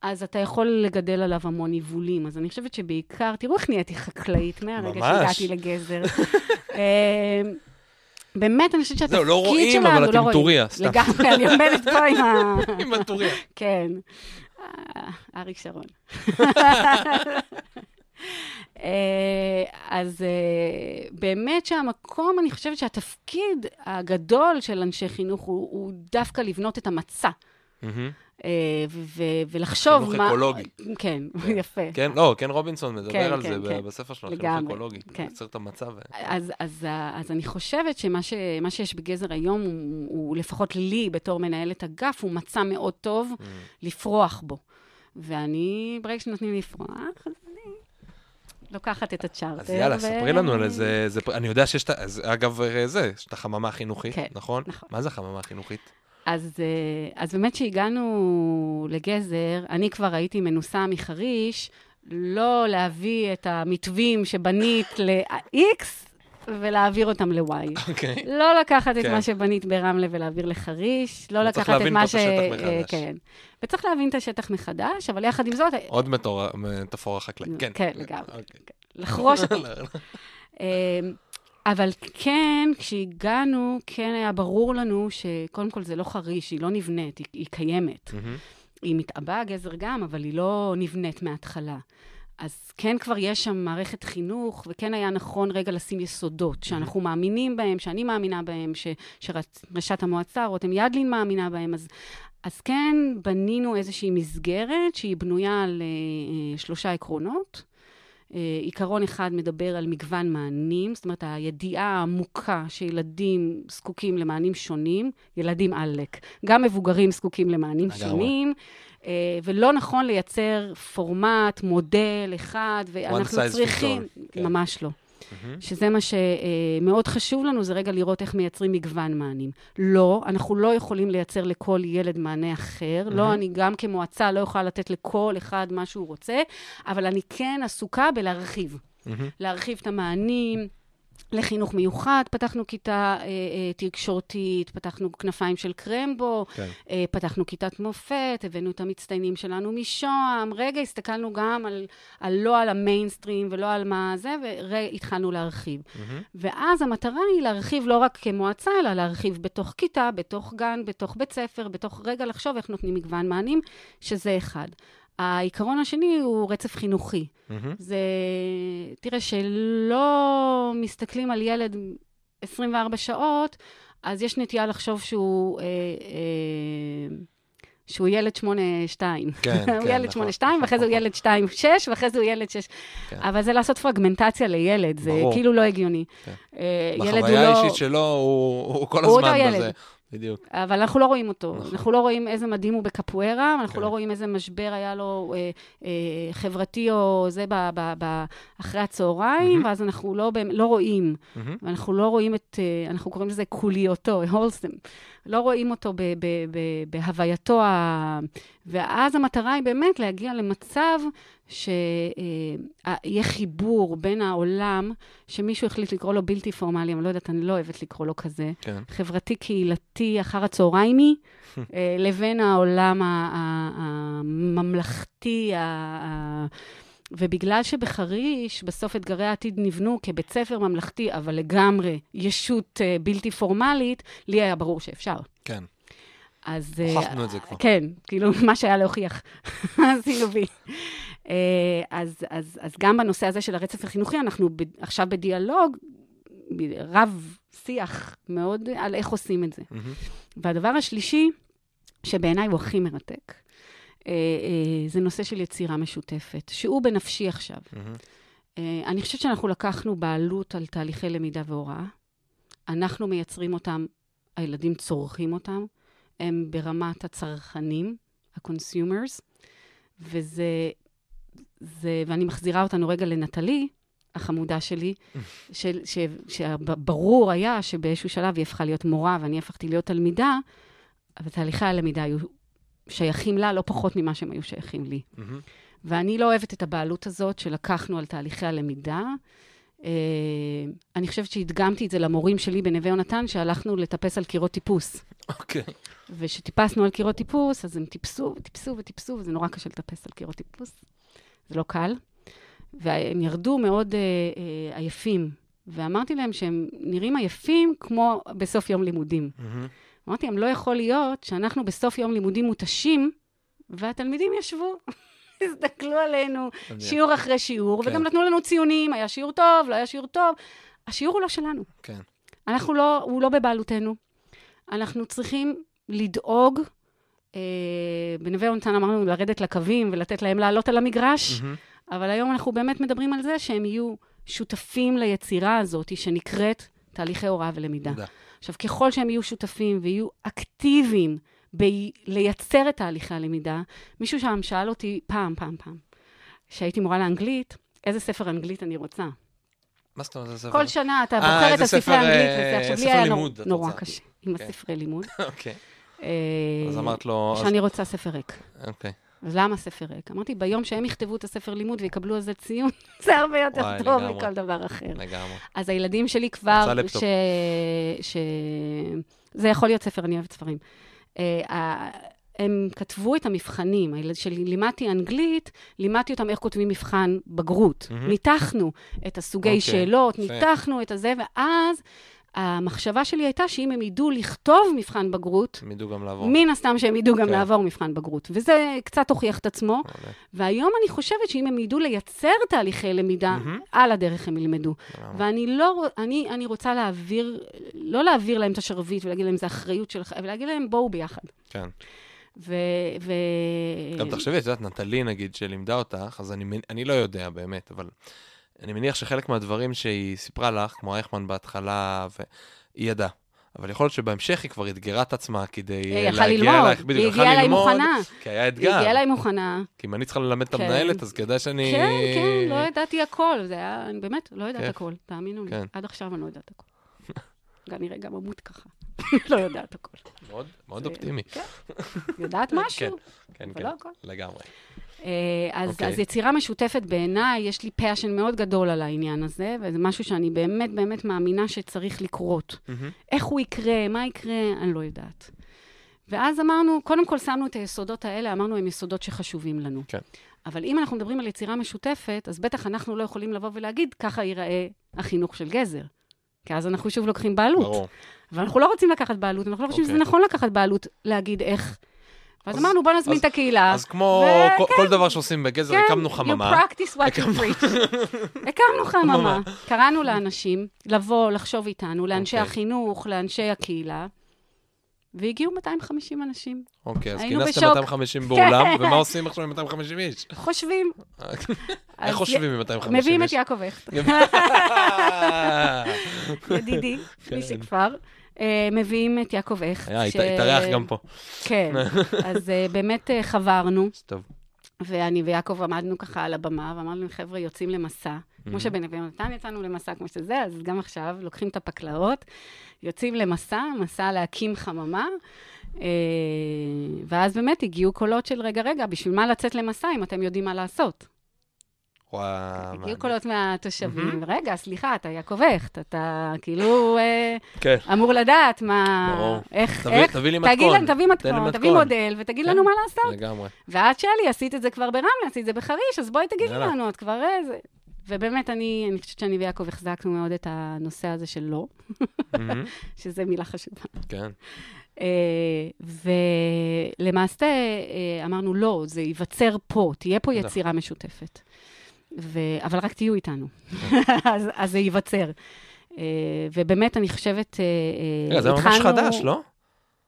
אז אתה יכול לגדל עליו המון יבולים. אז אני חושבת שבעיקר, תראו איך נהייתי חקלאית מהרגע. שהגעתי לגזר. אה, באמת, אני חושבת שהתפקיד שלנו, לא רואים, אבל את עם רואים. טוריה, סתם. לגמרי, אני עומדת פה עם ה... [LAUGHS] עם הטוריה. כן. אה, אריק שרון. [LAUGHS] אה, אז אה, באמת שהמקום, אני חושבת שהתפקיד הגדול של אנשי חינוך הוא, הוא דווקא לבנות את המצע. מהמם. אה, ולחשוב חינוך מה... אקולוגי. כן, [LAUGHS] יפה. כן, לא, כן רובינסון מדבר כן, על כן, זה כן. בספר שלו, חינוך אקולוגי. כן. יוצר את המצב. ו- אז, אני חושבת שמה שיש בגזר היום, הוא, לפחות לי, בתור מנהלת אגף, הוא מצע מאוד טוב Mm. לפרוח בו. ואני, ברגע שנותנים לפרוח, אז אני לוקחת את הצ'ארטר. אז יאללה, ו- ספרי לנו על איזה... זה- אני יודע שיש את אגב, אה, זה, יש את החממה החינוכית, כן, נכון? נכון. מה זה החממה החינוכית? אז, אה, אז באמת שהגענו לגזר, אני כבר הייתי מנוסה מחריש, לא להביא את המתווים שבנית ל-X ולהעביר אותם ל-Y. אוקיי. לא לקחת את כן. מה שבנית ברמלה ולהעביר לחריש, לא וצריך לקחת את להבין מה פה ש... את השטח אה, מחדש. כן. וצריך להבין את השטח מחדש, אבל יחד עם זאת, עוד מטור- מטאפורה חקלאית, כן. כן, לגמרי. אוקיי. לחרוש אותו. [LAUGHS] אבל כן, כשהגענו, כן היה ברור לנו שקודם כל זה לא חריש, היא לא נבנית, היא, היא קיימת. מהמם. היא מתעבה גזר גם, אבל היא לא נבנית מההתחלה. אז כן כבר יש שם מערכת חינוך, וכן היה נכון רגע לשים יסודות, שאנחנו מאמינים בהם, שאני מאמינה בהם, ש- שראשת המועצה, רותם ידלין מאמינה בהם, אז, אז כן בנינו איזושהי מסגרת שהיא בנויה על אה, אה, שלושה עקרונות. אה, עיקרון אחד מדבר על מגוון מענים, זאת אומרת, הידיעה העמוקה שילדים זקוקים למענים שונים, ילדים עלק, גם מבוגרים זקוקים למענים לגמרי. שונים, אה, ולא נכון לייצר פורמט, מודל אחד, ואנחנו size fits צריכים... all, כן. ממש לא. מהמם. שזה מה שמאוד חשוב לנו, זה רגע לראות איך מייצרים מגוון מענים. לא, אנחנו לא יכולים לייצר לכל ילד מענה אחר. לא, אני גם כמועצה לא יכולה לתת לכל אחד מה שהוא רוצה, אבל אני כן עסוקה בלהרחיב. מהמם. להרחיב את המענים. לחינוך מיוחד, פתחנו כיתה אה, אה, תקשורתית, פתחנו כנפיים של קרמבו, כן. אה, פתחנו כיתת מופת, הבאנו את המצטיינים שלנו משוהם. רגע, הסתכלנו גם על, על לא על המיינסטרים ולא על מה זה, והתחלנו להרחיב. מהמם. ואז המטרה היא להרחיב לא רק כמועצה, אלא להרחיב בתוך כיתה, בתוך גן, בתוך בית ספר, בתוך רגע לחשוב איך נותנים מגוון מענים, שזה אחד. העיקרון השני הוא רצף חינוכי. מהמם. זה, תראה, שלא מסתכלים על ילד 24 שעות, אז יש נטייה לחשוב שהוא... אה, אה, שהוא ילד 8-2. כן, [LAUGHS] הוא כן, ילד נכון, 8-2, ואחרי זה הוא ילד 2-6, ואחרי זה הוא ילד 6. כן. אבל זה לעשות פרגמנטציה לילד, זה ברור. כאילו לא הגיוני. כן. אה, ילד הוא בחוויה לא... האישית שלו, הוא הוא כל הוא הזמן ילד. בדיוק. אבל אנחנו לא רואים אותו. נכון. אנחנו לא רואים איזה מדהים הוא בקפוארה, אנחנו כן. לא רואים איזה משבר היה לו אה, אה, חברתי או זה ב, ב, ב, אחרי הצהריים, מהמם. ואז אנחנו לא, לא רואים. מהמם. ואנחנו לא רואים את, אה, אנחנו קוראים לזה קוליותו, הולסם. לא רואים אותו ב, ב, ב, בהווייתו, ה... ואז המטרה היא באמת להגיע למצב שיהיה חיבור בין העולם, שמישהו החליט לקרוא לו בלתי פורמלי, אני לא יודעת, אני לא אוהבת לקרוא לו כזה, כן. חברתי-קהילתי אחר הצהריימי, [LAUGHS] אה, לבין העולם הממלכתי, ובגלל שבחריש, בסוף אתגרי העתיד נבנו כבית ספר ממלכתי, אבל לגמרי ישות אה, בלתי פורמלית, לי היה ברור שאפשר. כן. אז... אה, הוכחנו את זה כבר. כן, כאילו, מה שהיה להוכיח, [LAUGHS] עשינו בי. אה, אז, אז, אז גם בנושא הזה של הרצף החינוכי, אנחנו ב, עכשיו בדיאלוג, רב שיח מאוד על איך עושים את זה. מהמם. והדבר השלישי, שבעיניי הוא הכי מרתק, אה, אה, זה נושא של יצירה משותפת, שהוא בנפשי עכשיו. אה, אני חושבת שאנחנו לקחנו בעלות על תהליכי למידה והוראה. אנחנו מייצרים אותם, הילדים צורכים אותם, הם ברמת הצרכנים, ה-consumers, וזה, זה, ואני מחזירה אותנו רגע לנטלי, החמודה שלי, [LAUGHS] של, ש, שברור היה שבאיזשהו שלב היא הפכה להיות מורה ואני הפכתי להיות תלמידה, אבל תהליכי הלמידה היו שייכים לה לא פחות ממה שהם היו שייכים לי. ואני לא אוהבת את הבעלות הזאת שלקחנו על תהליכי הלמידה. Uh, אני חושבת שהדגמתי את זה למורים שלי בנווה יונתן, שהלכנו לטפס על קירות טיפוס. אוקיי. וכשטיפסנו על קירות טיפוס, אז הם טיפסו וטיפסו וטיפסו, וזה נורא קשה לטפס על קירות טיפוס. זה לא קל. והם ירדו מאוד אה, אה, עייפים, ואמרתי להם שהם נראים עייפים כמו בסוף יום לימודים. מהמם. אמרתי להם, לא יכול להיות שאנחנו בסוף יום לימודים מותשים, והתלמידים ישבו, [LAUGHS] הסתכלו עלינו. שיעור אחרי שיעור, כן. וגם נתנו לנו ציונים, היה שיעור טוב, לא היה שיעור טוב. השיעור הוא לא שלנו. כן. אנחנו לא, הוא לא בבעלותנו. אנחנו צריכים לדאוג, בנווה יונתן אמרנו לרדת לקווים ולתת להם לעלות על המגרש, מהמם. אבל היום אנחנו באמת מדברים על זה שהם יהיו שותפים ליצירה הזאת, שנקראת תהליכי הוראה ולמידה. תודה. עכשיו, ככל שהם יהיו שותפים ויהיו אקטיביים בלייצר את תהליכי הלמידה, מישהו שם שאל אותי פעם, פעם, פעם, כשהייתי מורה לאנגלית, איזה ספר אנגלית אני רוצה. מה זאת אומרת? זה ספר? כל שנה אתה אה, בוחר את הספרי ספר, האנגלית, אה, וזה עכשיו ספר לי היה נורא. קשה עם כן. הספרי לימוד. [LAUGHS] אוקיי. אה, אז אמרת לו... אז- שאני רוצה ספר ריק. אוקיי. אז למה ספר ריק? אמרתי, ביום שהם יכתבו את הספר לימוד ויקבלו על זה ציון, [LAUGHS] זה הרבה יותר וואי, טוב לגמרי. מכל דבר אחר. לגמרי. אז הילדים שלי כבר. ש... ש... זה יכול להיות ספר, אני אוהבת ספרים. אה, הם כתבו את המבחנים. הילד שלי, לימדתי אנגלית, לימדתי אותם איך כותבים מבחן בגרות. מהמם. ניתחנו את הסוגי אוקיי, שאלות, יפה. ניתחנו את הזה, ואז המחשבה שלי הייתה שאם הם ידעו לכתוב מבחן בגרות, הם ידעו גם לעבור. מן הסתם שהם ידעו גם כן. לעבור מבחן בגרות. וזה קצת הוכיח את עצמו. מעולה. והיום אני חושבת שאם הם ידעו לייצר תהליכי למידה, מהמם. על הדרך הם ילמדו. ואני לא, אני, אני רוצה להעביר, לא להעביר להם את השרביט ולהגיד להם, זה אחריות שלך, ולהגיד להם, בואו ביחד. כן. ו... ו... גם תחשבי, את יודעת, נטלי נגיד, שלימדה אותך, אז אני, אני לא יודע באמת, אבל אני מניח שחלק מהדברים שהיא סיפרה לך, כמו אייכמן בהתחלה, והיא ידעה. אבל יכול להיות שבהמשך היא כבר אתגרה את עצמה כדי היא אה, להגיע ללמוד, אלייך, בדיוק, היא יכלה הגיעה אליי ללמוד, מוכנה. כי היה היא אתגר. הגיעה אליי מוכנה. כי אם אני צריכה ללמד את כן. המנהלת, אז כדאי שאני... כן, כן, לא ידעתי הכל. זה היה, אני באמת לא יודעת כיף. הכל, תאמינו לי. כן. עד עכשיו אני לא יודעת הכל. [LAUGHS] כנראה גם אמות ככה. [LAUGHS] לא יודעת הכל. מאוד, אופטימי. כן. יודעת [LAUGHS] משהו, כן, אבל כן, לא הכל. לגמרי. אה, אז, אוקיי. אז יצירה משותפת בעיניי, יש לי passion מאוד גדול על העניין הזה, וזה משהו שאני באמת באמת מאמינה שצריך לקרות. מהמם. איך הוא יקרה, מה יקרה, אני לא יודעת. ואז אמרנו, קודם כל שמנו את היסודות האלה, אמרנו, הם יסודות שחשובים לנו. כן. אבל אם אנחנו מדברים על יצירה משותפת, אז בטח אנחנו לא יכולים לבוא ולהגיד, ככה ייראה החינוך של גזר. כי אז אנחנו שוב לוקחים בעלות. ברור. ואנחנו לא רוצים לקחת בעלות, אנחנו לא חושבים שזה אוקיי. נכון לקחת בעלות, להגיד איך. אז- אמרנו, בוא נזמין את הקהילה. אז כמו. כל- דבר שעושים בגזר, הקמנו חממה. You practice what you preach. [LAUGHS] הקמנו חממה. קראנו לאנשים לבוא, לחשוב איתנו, לאנשי אוקיי. החינוך, לאנשי הקהילה, והגיעו 250 אנשים. אוקיי, אז כינסתם בשוק. 250 באולם, כן. [LAUGHS] ומה עושים עכשיו עם 250 איש? חושבים. [LAUGHS] איך חושבים עם 250 איש? מביאים את יעקב הכט, ידידי, כן. משכפר. אה, מביאים את יעקב הכט. היה, ש- הת- התארח גם פה. כן. [LAUGHS] אז אה, באמת אה, חברנו. טוב. ואני ויעקב עמדנו ככה על הבמה, ואמרנו, חבר'ה, יוצאים למסע. כמו שבנווה יונתן יצאנו למסע כמו שזה, אז גם עכשיו לוקחים את הפקלאות, יוצאים למסע, מסע להקים חממה, אה, ואז באמת הגיעו קולות של, רגע, רגע, בשביל מה לצאת למסע אם אתם יודעים מה לעשות? וואו, הגיעו מעניין. קולות מהתושבים, רגע, סליחה, אתה יעקב הכט, אתה כאילו אה, כן. אמור לדעת מה. איך, איך, תביא לי מתכון. תביא מתכון, תביא. מודל, ותגיד כן. לנו מה לעשות. לגמרי. ואת, שלי, עשית את זה כבר ברמלה, עשית את זה בחריש, אז בואי תגידי. לנו, את כבר איזה... ובאמת, אני, אני חושבת שאני ויעקב החזקנו מאוד את הנושא הזה של לא. [LAUGHS] שזה מילה חשובה. כן. אה, ולמעשה אה, אמרנו, לא, זה ייווצר פה, תהיה פה. יצירה משותפת. ו... אבל רק תהיו איתנו. [LAUGHS] אז, אז זה ייווצר. אה, ובאמת, אני חושבת, אה, אה, רגע, זה ממש התחלנו- חדש, לא?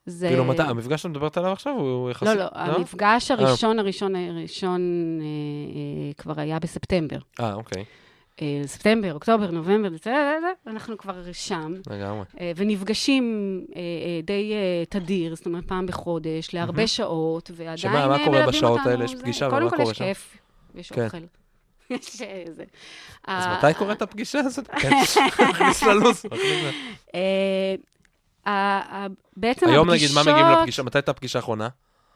זה... כאילו, מתי- המפגש שאת מדברת עליו עכשיו הוא יחסית... לא, לא, המפגש הראשון, הראשון, הראשון אה, אה, כבר היה בספטמבר. אה, אוקיי. אה, ספטמבר, אוקטובר, נובמבר, אנחנו כבר שם, לגמרי. אה, ונפגשים אה, אה, די אה, תדיר, זאת אומרת, פעם בחודש, להרבה. שעות, ועדיין שמה, מה אה, קורה בשעות אותנו, האלה? יש פגישה, קודם ומה כל קורה יש שם? כיף, יש כן. אוכל. [LAUGHS] יש. אז אה, מתי קורית הפגישה הזאת? [LAUGHS] כן. נכניס ללו"ז. אה, בעצם היום נגיד, מה מגיעים לפגישה? מתי הייתה הפגישה האחרונה?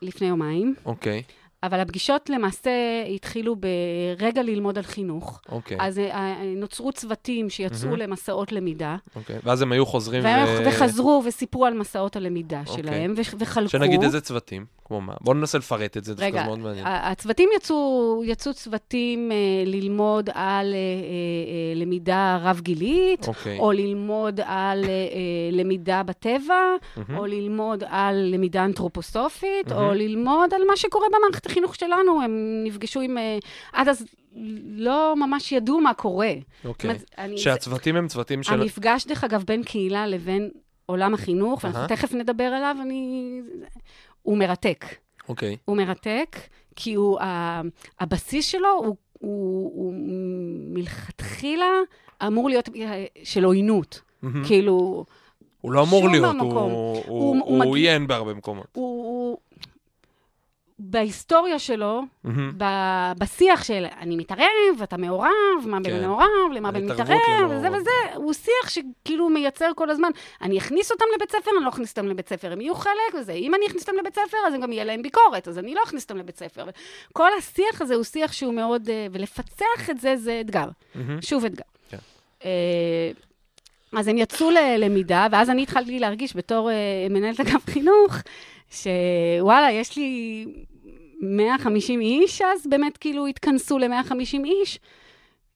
לפני יומיים. אוקיי. אבל הפגישות למעשה התחילו ברגע ללמוד על חינוך. אוקיי, אז אה, נוצרו צוותים שיצאו. למסעות למידה, אוקיי. ואז הם היו חוזרים והם ו... וחזרו וסיפרו על מסעות הלמידה אוקיי. שלהם, וחלקו. שנגיד איזה צוותים, כמו מה? בואו ננסה לפרט את זה, זה רגע, דווקא מאוד מעניין. ה- הצוותים יצאו, יצאו צוותים אה, ללמוד על אה, אה, אה, למידה רב-גילית, אוקיי. או ללמוד על אה, אה, למידה בטבע, מהמם. או ללמוד על למידה אנתרופוסופית, מהמם. או ללמוד על מה שקורה במערכת החינוך שלנו. הם נפגשו עם... אה, עד אז לא ממש ידעו מה קורה. אוקיי. אני- שהצוותים הם צוותים של... המפגש, דרך אגב, בין קהילה לבין עולם החינוך, ואנחנו אהה. תכף נדבר עליו, אני... הוא מרתק. אוקיי. הוא מרתק, כי הוא, ה- הבסיס שלו הוא, הוא, הוא מלכתחילה אמור להיות אה, של עוינות. מהמם. כאילו, הוא לא אמור להיות. הוא- הוא- הוא הוא הוא מגיע- עוין בהרבה מקומות. הוא, הוא בהיסטוריה שלו. ב- בשיח של אני מתערב, אתה מעורב, מה בין כן. מעורב, למה בין מתערב. וזה וזה, הוא שיח שכאילו מייצר כל הזמן. אני אכניס אותם לבית ספר, אני לא אכניס אותם לבית ספר, הם יהיו חלק וזה. אם אני אכניס אותם לבית ספר, אז גם יהיה להם ביקורת, אז אני לא אכניס אותם לבית ספר. כל השיח הזה הוא שיח שהוא מאוד, אה, ולפצח את זה, זה אתגר. מהמם. שוב אתגר. כן. אה, אז הם יצאו ללמידה, ואז אני התחלתי להרגיש בתור אה, מנהלת אגף חינוך, שוואלה, יש לי 150 איש, אז באמת כאילו התכנסו ל-150 איש,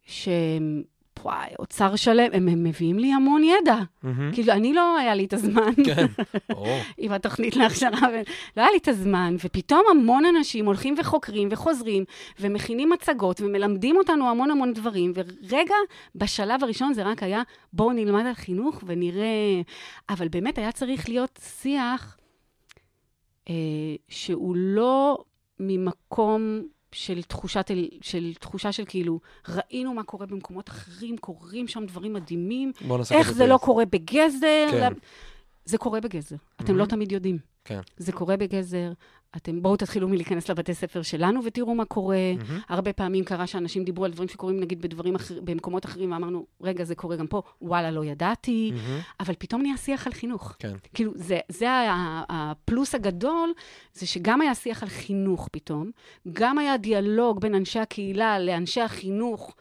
שהם, וואי, אוצר שלם, הם, הם מביאים לי המון ידע. מהמם. כאילו, אני לא היה לי את הזמן. כן, ברור. [LAUGHS] עם התוכנית להכשרה, ולא היה לי את הזמן, ופתאום המון אנשים הולכים וחוקרים וחוזרים, ומכינים מצגות, ומלמדים אותנו המון המון דברים, ורגע, בשלב הראשון זה רק היה, בואו נלמד על חינוך ונראה... אבל באמת היה צריך להיות שיח שהוא לא ממקום... של תחושת, של תחושה של כאילו, ראינו מה קורה במקומות אחרים, קורים שם דברים מדהימים, בוא נעשה איך זה לא טייס. קורה בגזר? כן. למ- זה קורה בגזר. אתם לא תמיד יודעים. כן. זה קורה בגזר. אתם בואו תתחילו מלהיכנס לבתי ספר שלנו ותראו מה קורה. מהמם. הרבה פעמים קרה שאנשים דיברו על דברים שקורים נגיד בדברים אחר, במקומות אחרים, ואמרנו, רגע, זה קורה גם פה, וואלה, לא ידעתי. מהמם. אבל פתאום נהיה שיח על חינוך. כן. כאילו, זה, זה הפלוס הגדול, זה שגם היה שיח על חינוך פתאום, גם היה דיאלוג בין אנשי הקהילה לאנשי החינוך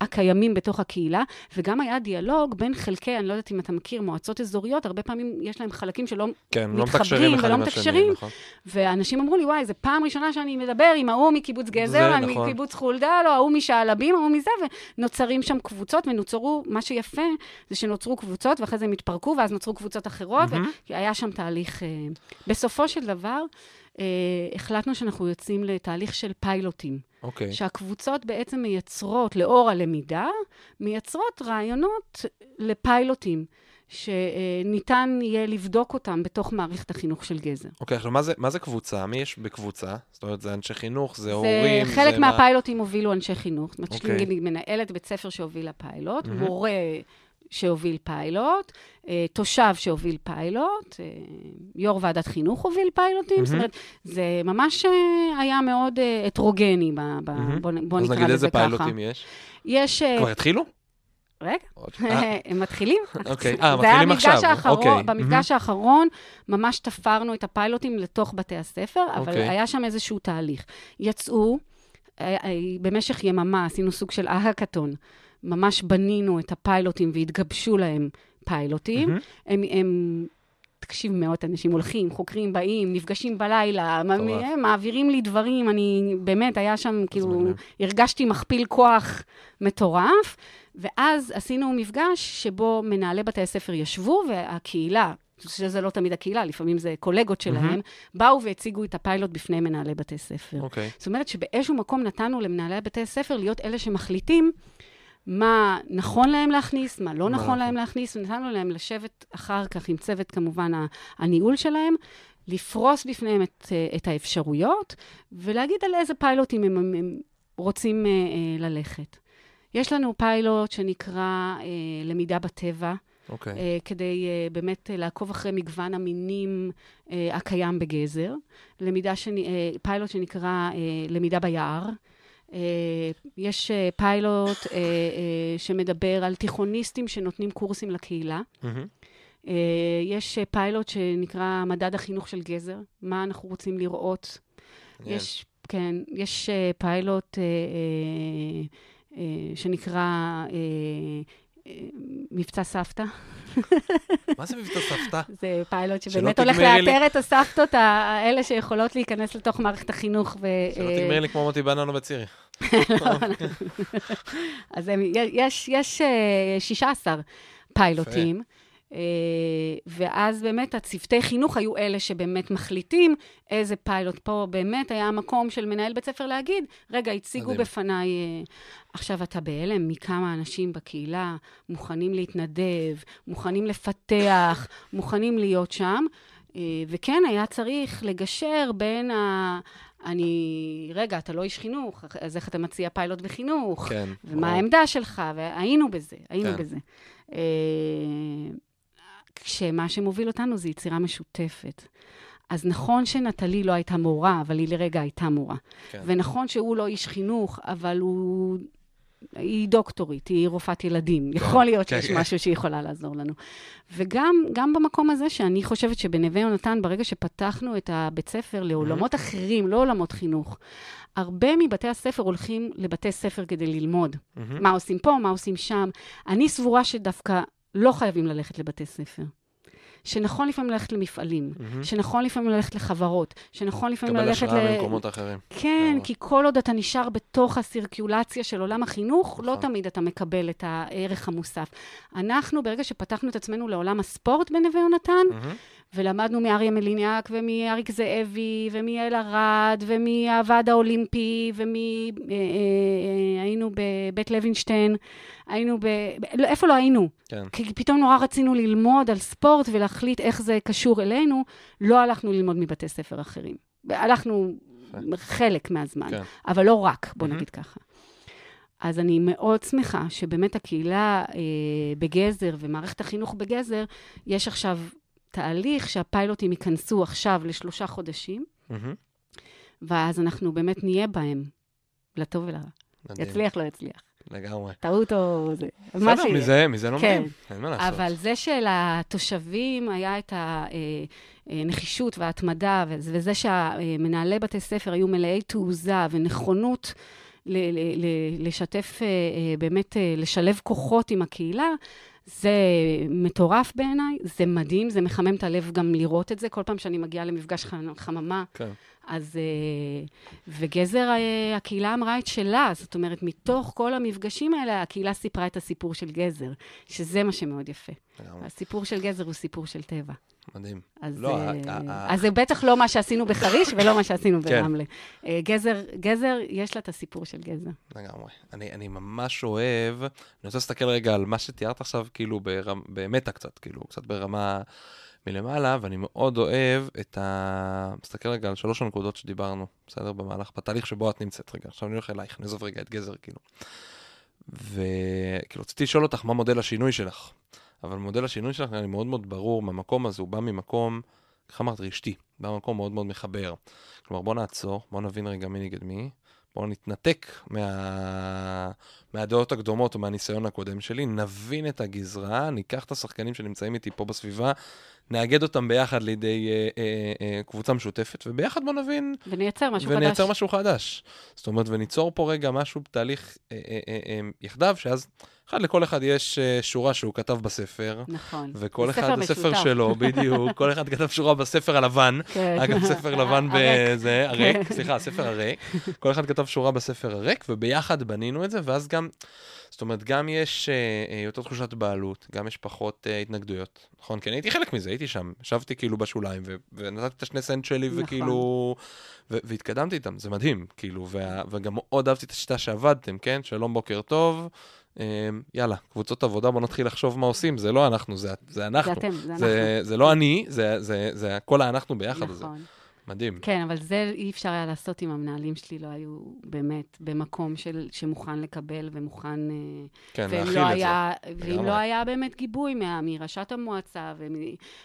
הקיימים בתוך הקהילה, וגם היה דיאלוג בין חלקי, אני לא יודעת אם אתה מכיר, מועצות אזוריות, הרבה פעמים יש להם חלקים שלא כן, לא מתחברים אחד ולא מתקשרים. נכון. ואנשים אמרו לי, וואי, זו פעם ראשונה שאני מדבר עם ההוא מקיבוץ גזר, אני נכון. מקיבוץ חולדה, לא, ההוא משעלבים, ההוא מזה, ונוצרים שם קבוצות, ונוצרו, מה שיפה זה שנוצרו קבוצות, ואחרי זה הם התפרקו, ואז נוצרו קבוצות אחרות, מהמם. והיה שם תהליך... אה, בסופו של דבר, אה, החלטנו שאנחנו יוצאים לתהליך של פיילוטים. אוקיי. שהקבוצות בעצם מייצרות, לאור הלמידה, מייצרות רעיונות לפיילוטים, שניתן יהיה לבדוק אותם בתוך מערכת החינוך של גזר. אוקיי, עכשיו מה זה- מה זה קבוצה? מי יש בקבוצה? זאת אומרת, זה אנשי חינוך, זה זה הורים, זה... חלק מה? מהפיילוטים הובילו אנשי חינוך. זאת אומרת, יש לי אוקיי. מנהלת בית ספר שהובילה פיילוט, מהמם. מורה שהוביל פיילוט, אה, תושב שהוביל פיילוט, אה, יו"ר ועדת חינוך הוביל פיילוטים, זאת מהמם. אומרת, זה ממש אה, היה מאוד הטרוגני, ב- ב- מהמם. בוא נ- בוא אז נקרא נגיד לזה איזה ככה. פיילוטים יש? יש... כבר התחילו? רגע, הם מתחילים. [LAUGHS] אוקיי. אה, מתחילים עכשיו, האחרון, אוקיי. במפגש האחרון ממש תפרנו את הפיילוטים לתוך בתי הספר, אבל אוקיי. היה שם איזשהו תהליך. יצאו, במשך יממה עשינו סוג של ההקתון. ממש בנינו את הפיילוטים והתגבשו להם פיילוטים. מהמם. הם, הם, תקשיב, מאות אנשים הולכים, חוקרים, באים, נפגשים בלילה. מ- הם מעבירים לי דברים, אני באמת, היה שם, כאילו. הרגשתי מכפיל כוח מטורף, ואז עשינו מפגש שבו מנהלי בתי הספר ישבו, והקהילה, שזה לא תמיד הקהילה, לפעמים זה קולגות שלהם, מהמם. באו והציגו את הפיילוט בפני מנהלי בתי ספר. אוקיי. זאת אומרת שבאיזשהו מקום נתנו למנהלי בתי הספר להיות אלה שמחליטים מה נכון להם להכניס, מה לא נכון נכון. להם להכניס, ונתנו להם לשבת אחר כך עם צוות, כמובן, הניהול שלהם, לפרוס בפניהם את, אה, את האפשרויות, ולהגיד על איזה פיילוטים הם, הם, הם רוצים אה, אה, ללכת. יש לנו פיילוט שנקרא אה, למידה בטבע, אוקיי. אה, כדי אה, באמת אה, לעקוב אחרי מגוון המינים אה, הקיים בגזר. למידה שני, אה, פיילוט שנקרא אה, למידה ביער. אה, יש אה, פיילוט אה, שמדבר על תיכוניסטים שנותנים קורסים לקהילה. יש פיילוט שנקרא מדד החינוך של גזר, מה אנחנו רוצים לראות. יש, כן, יש פיילוט שנקרא מבצע סבתא. מה זה מבטא סבתא? זה פיילוט שבאמת הולך לי- לאתר את הסבתות האלה שיכולות להיכנס לתוך מערכת החינוך. ו, שלא תגמרי לי כמו מוטי בננו בצירי. [LAUGHS] [LAUGHS] אז הם, יש, יש אה, 16 פיילוטים, ואז באמת הצוותי חינוך היו אלה שבאמת מחליטים איזה פיילוט. פה באמת היה המקום של מנהל בית ספר להגיד, רגע, הציגו מדהים. בפניי, אה, עכשיו אתה בהלם מכמה אנשים בקהילה מוכנים להתנדב, מוכנים לפתח, [LAUGHS] מוכנים להיות שם. אה, וכן, היה צריך לגשר בין ה... אני, רגע, אתה לא איש חינוך, אז איך אתה מציע פיילוט בחינוך? כן. ומה ברור. העמדה שלך, והיינו בזה, היינו כן. בזה. כשמה שמוביל אותנו זה יצירה משותפת. אז נכון שנטלי לא הייתה מורה, אבל היא לרגע הייתה מורה. כן. ונכון שהוא לא איש חינוך, אבל הוא... היא דוקטורית, היא רופאת ילדים. יכול להיות כן, שיש כן. משהו שהיא יכולה לעזור לנו. וגם גם במקום הזה, שאני חושבת שבנווה יונתן, ברגע שפתחנו את הבית ספר לעולמות אחרים, לא עולמות חינוך, הרבה מבתי הספר הולכים לבתי ספר כדי ללמוד. מהמם. מה עושים פה, מה עושים שם. אני סבורה שדווקא לא חייבים ללכת לבתי ספר. שנכון לפעמים ללכת למפעלים, מהמם. שנכון לפעמים ללכת לחברות, שנכון לפעמים קבל ללכת השראה ל... ממקומות אחרים. כן, לגמרי. כי כל עוד אתה נשאר בתוך הסירקיולציה של עולם החינוך, לא נכון. תמיד אתה מקבל את הערך המוסף. אנחנו, ברגע שפתחנו את עצמנו לעולם הספורט בנווה יונתן, מהמם. ולמדנו מאריה מליניאק ומאריק זאבי ומאל ארד ומהוועד האולימפי ומהיינו בבית לוינשטיין, היינו ב... לא, איפה לא היינו? כן. כי פתאום נורא רצינו ללמוד על ספורט ולהחליט איך זה קשור אלינו, לא הלכנו ללמוד מבתי ספר אחרים. הלכנו חלק מהזמן, כן. אבל לא רק, בוא. נגיד ככה. אז אני מאוד שמחה שבאמת הקהילה אה, בגזר ומערכת החינוך בגזר, יש עכשיו תהליך שהפיילוטים ייכנסו עכשיו לשלושה חודשים. ואז אנחנו באמת נהיה בהם, לטוב ולרע. מדהים. יצליח, לא יצליח. לגמרי. טעות או זה. מה בסדר, שיהיה. מזה, מזה לומדים. כן. אין מה לעשות. אבל זה שלתושבים היה את הנחישות וההתמדה, וזה- שהמנהלי בתי ספר היו מלאי תעוזה ונכונות ל- ל- ל- לשתף, אה, אה, באמת אה, לשלב כוחות עם הקהילה, זה מטורף בעיניי, זה מדהים, זה מחמם את הלב גם לראות את זה. כל פעם שאני מגיעה למפגש חממה, כן. אז... אה, וגזר, אה, הקהילה אמרה את שלה, זאת אומרת, מתוך כל המפגשים האלה, הקהילה סיפרה את הסיפור של גזר, שזה מה שמאוד יפה. הסיפור של גזר הוא סיפור של טבע. מדהים. אז, לא, אה, ה- ה- אז זה בטח לא מה שעשינו בחריש ולא מה שעשינו כן. ברמלה. אה, גזר, גזר, יש לה את הסיפור של גזר. לגמרי. אני, אני ממש אוהב, אני רוצה להסתכל רגע על מה שתיארת עכשיו, כאילו ברמ, במטה קצת, כאילו קצת ברמה מלמעלה, ואני מאוד אוהב את ה... מסתכל רגע על שלוש הנקודות שדיברנו, בסדר? במהלך, בתהליך שבו את נמצאת רגע. עכשיו אני הולך אלייך, נעזוב רגע את גזר, כאילו. וכאילו, רציתי לשאול אותך מה מודל השינוי שלך. אבל מודל השינוי שלך נראה לי מאוד מאוד ברור מהמקום הזה, הוא בא ממקום, איך אמרת, רשתי, בא ממקום מאוד מאוד מחבר. כלומר, בוא נעצור, בוא נבין רגע מי נגד מי, בואו נתנתק מה... מהדעות הקדומות או מהניסיון הקודם שלי, נבין את הגזרה, ניקח את השחקנים שנמצאים איתי פה בסביבה, נאגד אותם ביחד לידי אה, אה, אה, קבוצה משותפת, וביחד בואו נבין ונייצר משהו חדש. ונייצר משהו חדש. זאת אומרת, וניצור פה רגע משהו, תהליך אה, אה, אה, אה, יחדיו, שאז אחד לכל אחד יש אה, שורה שהוא כתב בספר. נכון. וכל זה אחד ספר בספר משותף. שלו, [LAUGHS] בדיוק, כל אחד כתב שורה בספר הלבן, כן. אגב, ספר [LAUGHS] לבן. בזה, הריק, סליחה, הספר הריק, כל אחד כתב שורה בספר הריק, וביחד בנינו את זה, ואז גם, זאת אומרת, גם יש אה, אה, יותר תחושת בעלות, גם יש פחות אה, התנגדויות, נכון? כי אני הייתי חלק מזה, הייתי שם, ישבתי כאילו בשוליים, ו- ונתתי את השני סנט שלי, נכון. וכאילו, ו- והתקדמתי איתם, זה מדהים, כאילו, וה- וגם מאוד אהבתי את השיטה שעבדתם, כן? שלום, בוקר טוב. אה, יאללה, קבוצות עבודה, בוא נתחיל לחשוב מה עושים, זה לא אנחנו, זה, זה אנחנו. זה אתם, זה אנחנו. זה, זה לא אני, זה, זה, זה כל האנחנו ביחד הזה. נכון. מדהים. כן, אבל זה אי אפשר היה לעשות אם המנהלים שלי לא היו באמת במקום של, שמוכן לקבל ומוכן... אה, כן, ואם להכיל לא את היה, ואם לגמרי. לא היה באמת גיבוי מה, מראשת המועצה,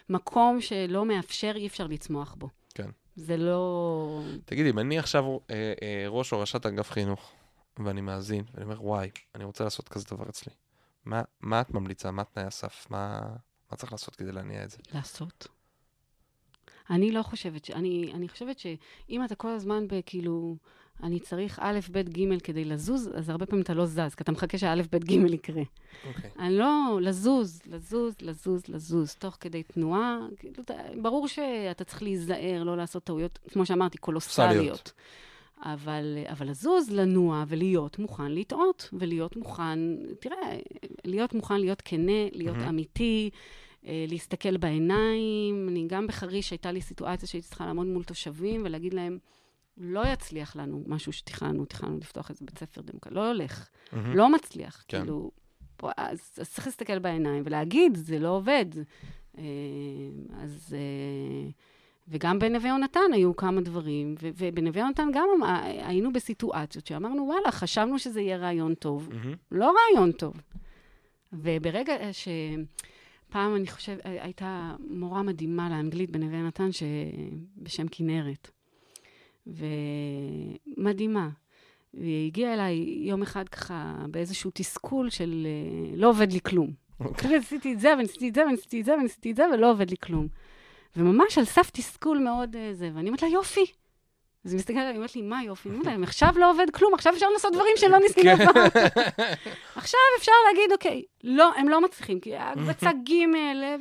ומקום שלא מאפשר, אי אפשר לצמוח בו. כן. זה לא... זה. תגידי, אם אני עכשיו אה, אה, ראש או ראשת אגף חינוך, ואני מאזין, ואני אומר, וואי, אני רוצה לעשות כזה דבר אצלי. מה, מה את ממליצה? מה תנאי הסף? מה, מה צריך לעשות כדי להניע את זה? לעשות. אני לא חושבת, ש... אני, אני חושבת שאם אתה כל הזמן בכאילו, אני צריך א', ב', ג' כדי לזוז, אז הרבה פעמים אתה לא זז, כי אתה מחכה שא', ב', ג' יקרה. אוקיי. אני לא, לזוז, לזוז, לזוז, לזוז, תוך כדי תנועה. כאילו, ברור שאתה צריך להיזהר, לא לעשות טעויות, כמו שאמרתי, קולוסליות. אבל, אבל לזוז, לנוע ולהיות מוכן לטעות, ולהיות מוכן, תראה, להיות מוכן להיות כנה, להיות מהמם. אמיתי, אה, להסתכל בעיניים. אני גם בחריש, הייתה לי סיטואציה שהייתי צריכה לעמוד מול תושבים ולהגיד להם, לא יצליח לנו משהו שתכננו, תכננו לפתוח איזה בית ספר דמוקרטי, לא הולך, מהמם. לא מצליח. כן. כאילו, אז, אז צריך להסתכל בעיניים ולהגיד, זה לא עובד. אה, אז... אה, וגם בנווה יונתן היו כמה דברים, ו- ובנווה יונתן גם אמ- היינו בסיטואציות שאמרנו, וואלה, חשבנו שזה יהיה רעיון טוב. מהמם. לא רעיון טוב. וברגע ש... פעם, אני חושבת, הייתה מורה מדהימה לאנגלית בנווה יונתן ש... בשם כנרת. ומדהימה. והיא הגיעה אליי יום אחד ככה באיזשהו תסכול של אה, לא עובד לי כלום. אוקיי. כאילו עשיתי את זה, וניסיתי את זה, וניסיתי את זה, וניסיתי את זה, ולא עובד לי כלום. וממש על סף תסכול מאוד אה, זה, ואני אומרת לה, יופי. אז היא מסתכלת עליי, היא אומרת לי, מה יופי? אני אומרת לה, "אם עכשיו לא עובד כלום, עכשיו אפשר לעשות דברים שלא ניסינו כן. אף פעם. עכשיו אפשר להגיד, אוקיי, לא, הם לא מצליחים, כי הקבצה ג'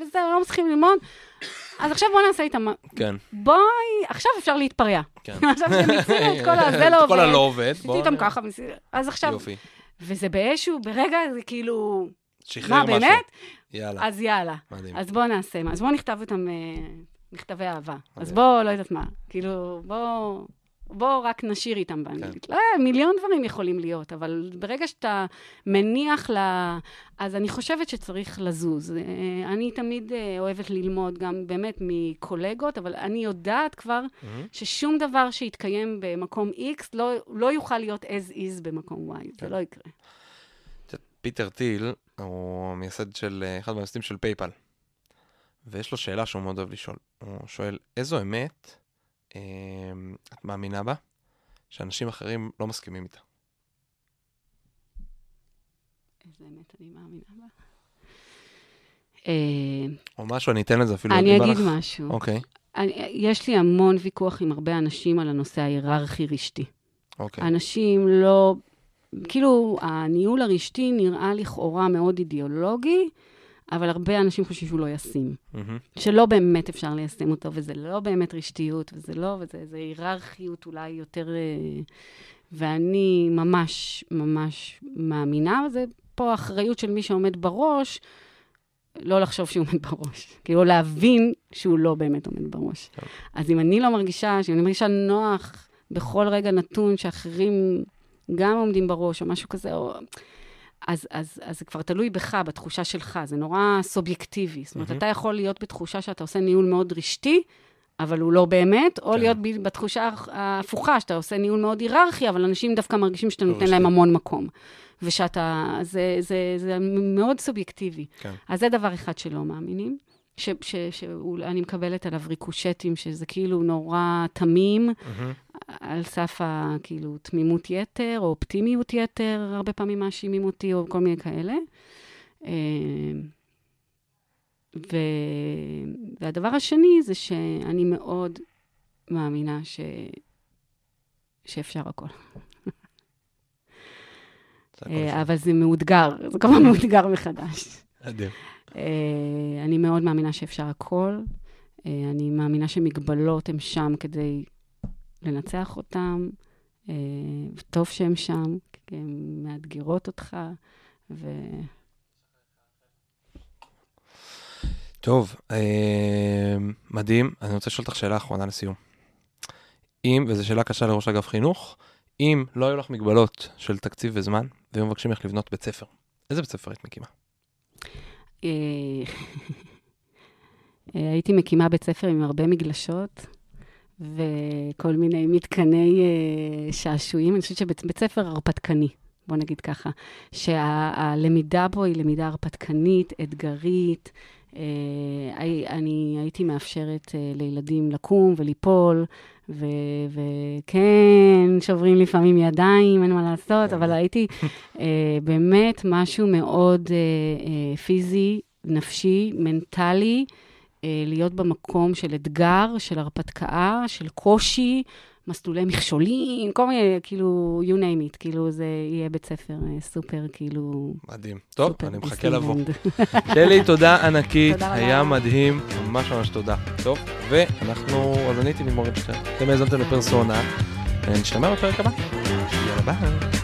וזה, לא מצליחים ללמוד, אז עכשיו בוא נעשה איתם, כן, בואי, עכשיו אפשר להתפרע. כן. [LAUGHS] עכשיו שניסינו את כל ה... זה לא את כל הלא עובד. עובד. עשיתי איתם ככה, אז עכשיו, יופי. וזה באיזשהו, ברגע זה כאילו, שחרר מה, משהו. באמת? יאללה, אז יאללה. מדהים. אז בואו נעשה מה. אז בואו נכתב אותם אה, מכתבי אהבה. אז מדהים. בואו, לא יודעת מה. כאילו, בואו... בואו רק נשיר איתם באנגלית. לא, מיליון דברים יכולים להיות, אבל ברגע שאתה מניח ל... אז אני חושבת שצריך לזוז. אה, אני תמיד אה, אוהבת ללמוד גם באמת מקולגות, אבל אני יודעת כבר מהמם. ששום דבר שיתקיים במקום X לא, לא יוכל להיות as is במקום Y. כן. זה לא יקרה. פיטר טיל הוא המייסד של, אה, אחד מהמייסדים של PayPal. ויש לו שאלה שהוא מאוד אוהב לשאול. הוא שואל, איזו אמת אה, את מאמינה בה, שאנשים אחרים לא מסכימים איתה? איזה אמת אני מאמינה בה. אה, או משהו, אני אתן לזה אפילו. אני אגיד לך. משהו. אוקיי, אני, יש לי המון ויכוח עם הרבה אנשים על הנושא ההיררכי-רשתי. אוקיי. אנשים לא... כאילו, הניהול הרשתי נראה לכאורה מאוד אידיאולוגי, אבל הרבה אנשים חושבים שהוא לא ישים. מהמם. שלא באמת אפשר ליישם אותו, וזה לא באמת רשתיות, וזה לא, וזה זה היררכיות אולי יותר... אה, ואני ממש ממש מאמינה, וזה פה האחריות של מי שעומד בראש, לא לחשוב שהוא עומד בראש. [LAUGHS] כאילו, להבין שהוא לא באמת עומד בראש. כן. אז אם אני לא מרגישה, שאם אני מרגישה נוח בכל רגע נתון שאחרים גם עומדים בראש, או משהו כזה, או... אז, אז, אז זה כבר תלוי בך, בתחושה שלך, זה נורא סובייקטיבי. זאת אומרת, מהמם. אתה יכול להיות בתחושה שאתה עושה ניהול מאוד רשתי, אבל הוא לא באמת, או כן. להיות בתחושה ההפוכה, שאתה עושה ניהול מאוד היררכי, אבל אנשים דווקא מרגישים שאתה לא נותן. להם המון מקום. ושאתה, זה, זה, זה מאוד סובייקטיבי. כן. אז זה דבר אחד שלא מאמינים, שאני מקבלת עליו ריקושטים, שזה כאילו נורא תמים, מהמם. על סף ה... כאילו, תמימות יתר, או אופטימיות יתר, הרבה פעמים מאשימים אותי, או כל מיני כאלה. אה, ו... והדבר השני זה שאני מאוד מאמינה ש... שאפשר הכל. אה. אבל זה מאותגר, זה פעם [LAUGHS] מאותגר מחדש. מדהים. אה, אני מאוד מאמינה שאפשר הכל. אני מאמינה שמגבלות הן שם כדי לנצח אותן, אה, וטוב שהן שם, כי הן מאתגרות אותך, ו... טוב, אה, מדהים. אני רוצה לשאול אותך שאלה אחרונה לסיום. אם, וזו שאלה קשה לראש אגף חינוך, אם לא היו לך מגבלות של תקציב וזמן, והיו מבקשים לך לבנות בית ספר, איזה בית ספר היית מקימה? אה, [LAUGHS] אה, הייתי מקימה בית ספר עם הרבה מגלשות וכל מיני מתקני אה, שעשועים. אני חושבת שבית בית ספר הרפתקני, בוא נגיד ככה, שהלמידה בו היא למידה הרפתקנית, אתגרית. אה, אני הייתי מאפשרת אה, לילדים לקום וליפול, ו- וכן, שוברים לפעמים ידיים, אין מה לעשות, אבל הייתי אה, באמת משהו מאוד אה, אה, פיזי, נפשי, מנטלי, להיות במקום של אתגר, של הרפתקה, של קושי, מסלולי מכשולים, כל מיני, כאילו, you name it, כאילו, זה יהיה בית ספר אה, סופר, כאילו... מדהים. טוב, אני מחכה לבוא. [LAUGHS] שלי, תודה ענקית, תודה רבה. היה מדהים, ממש ממש תודה. טוב, ואנחנו, אז אני הייתי לימור רובינשטיין. אתם האזנתם לפרסונה, ונשתמע בפרק הבא. יאללה ביי.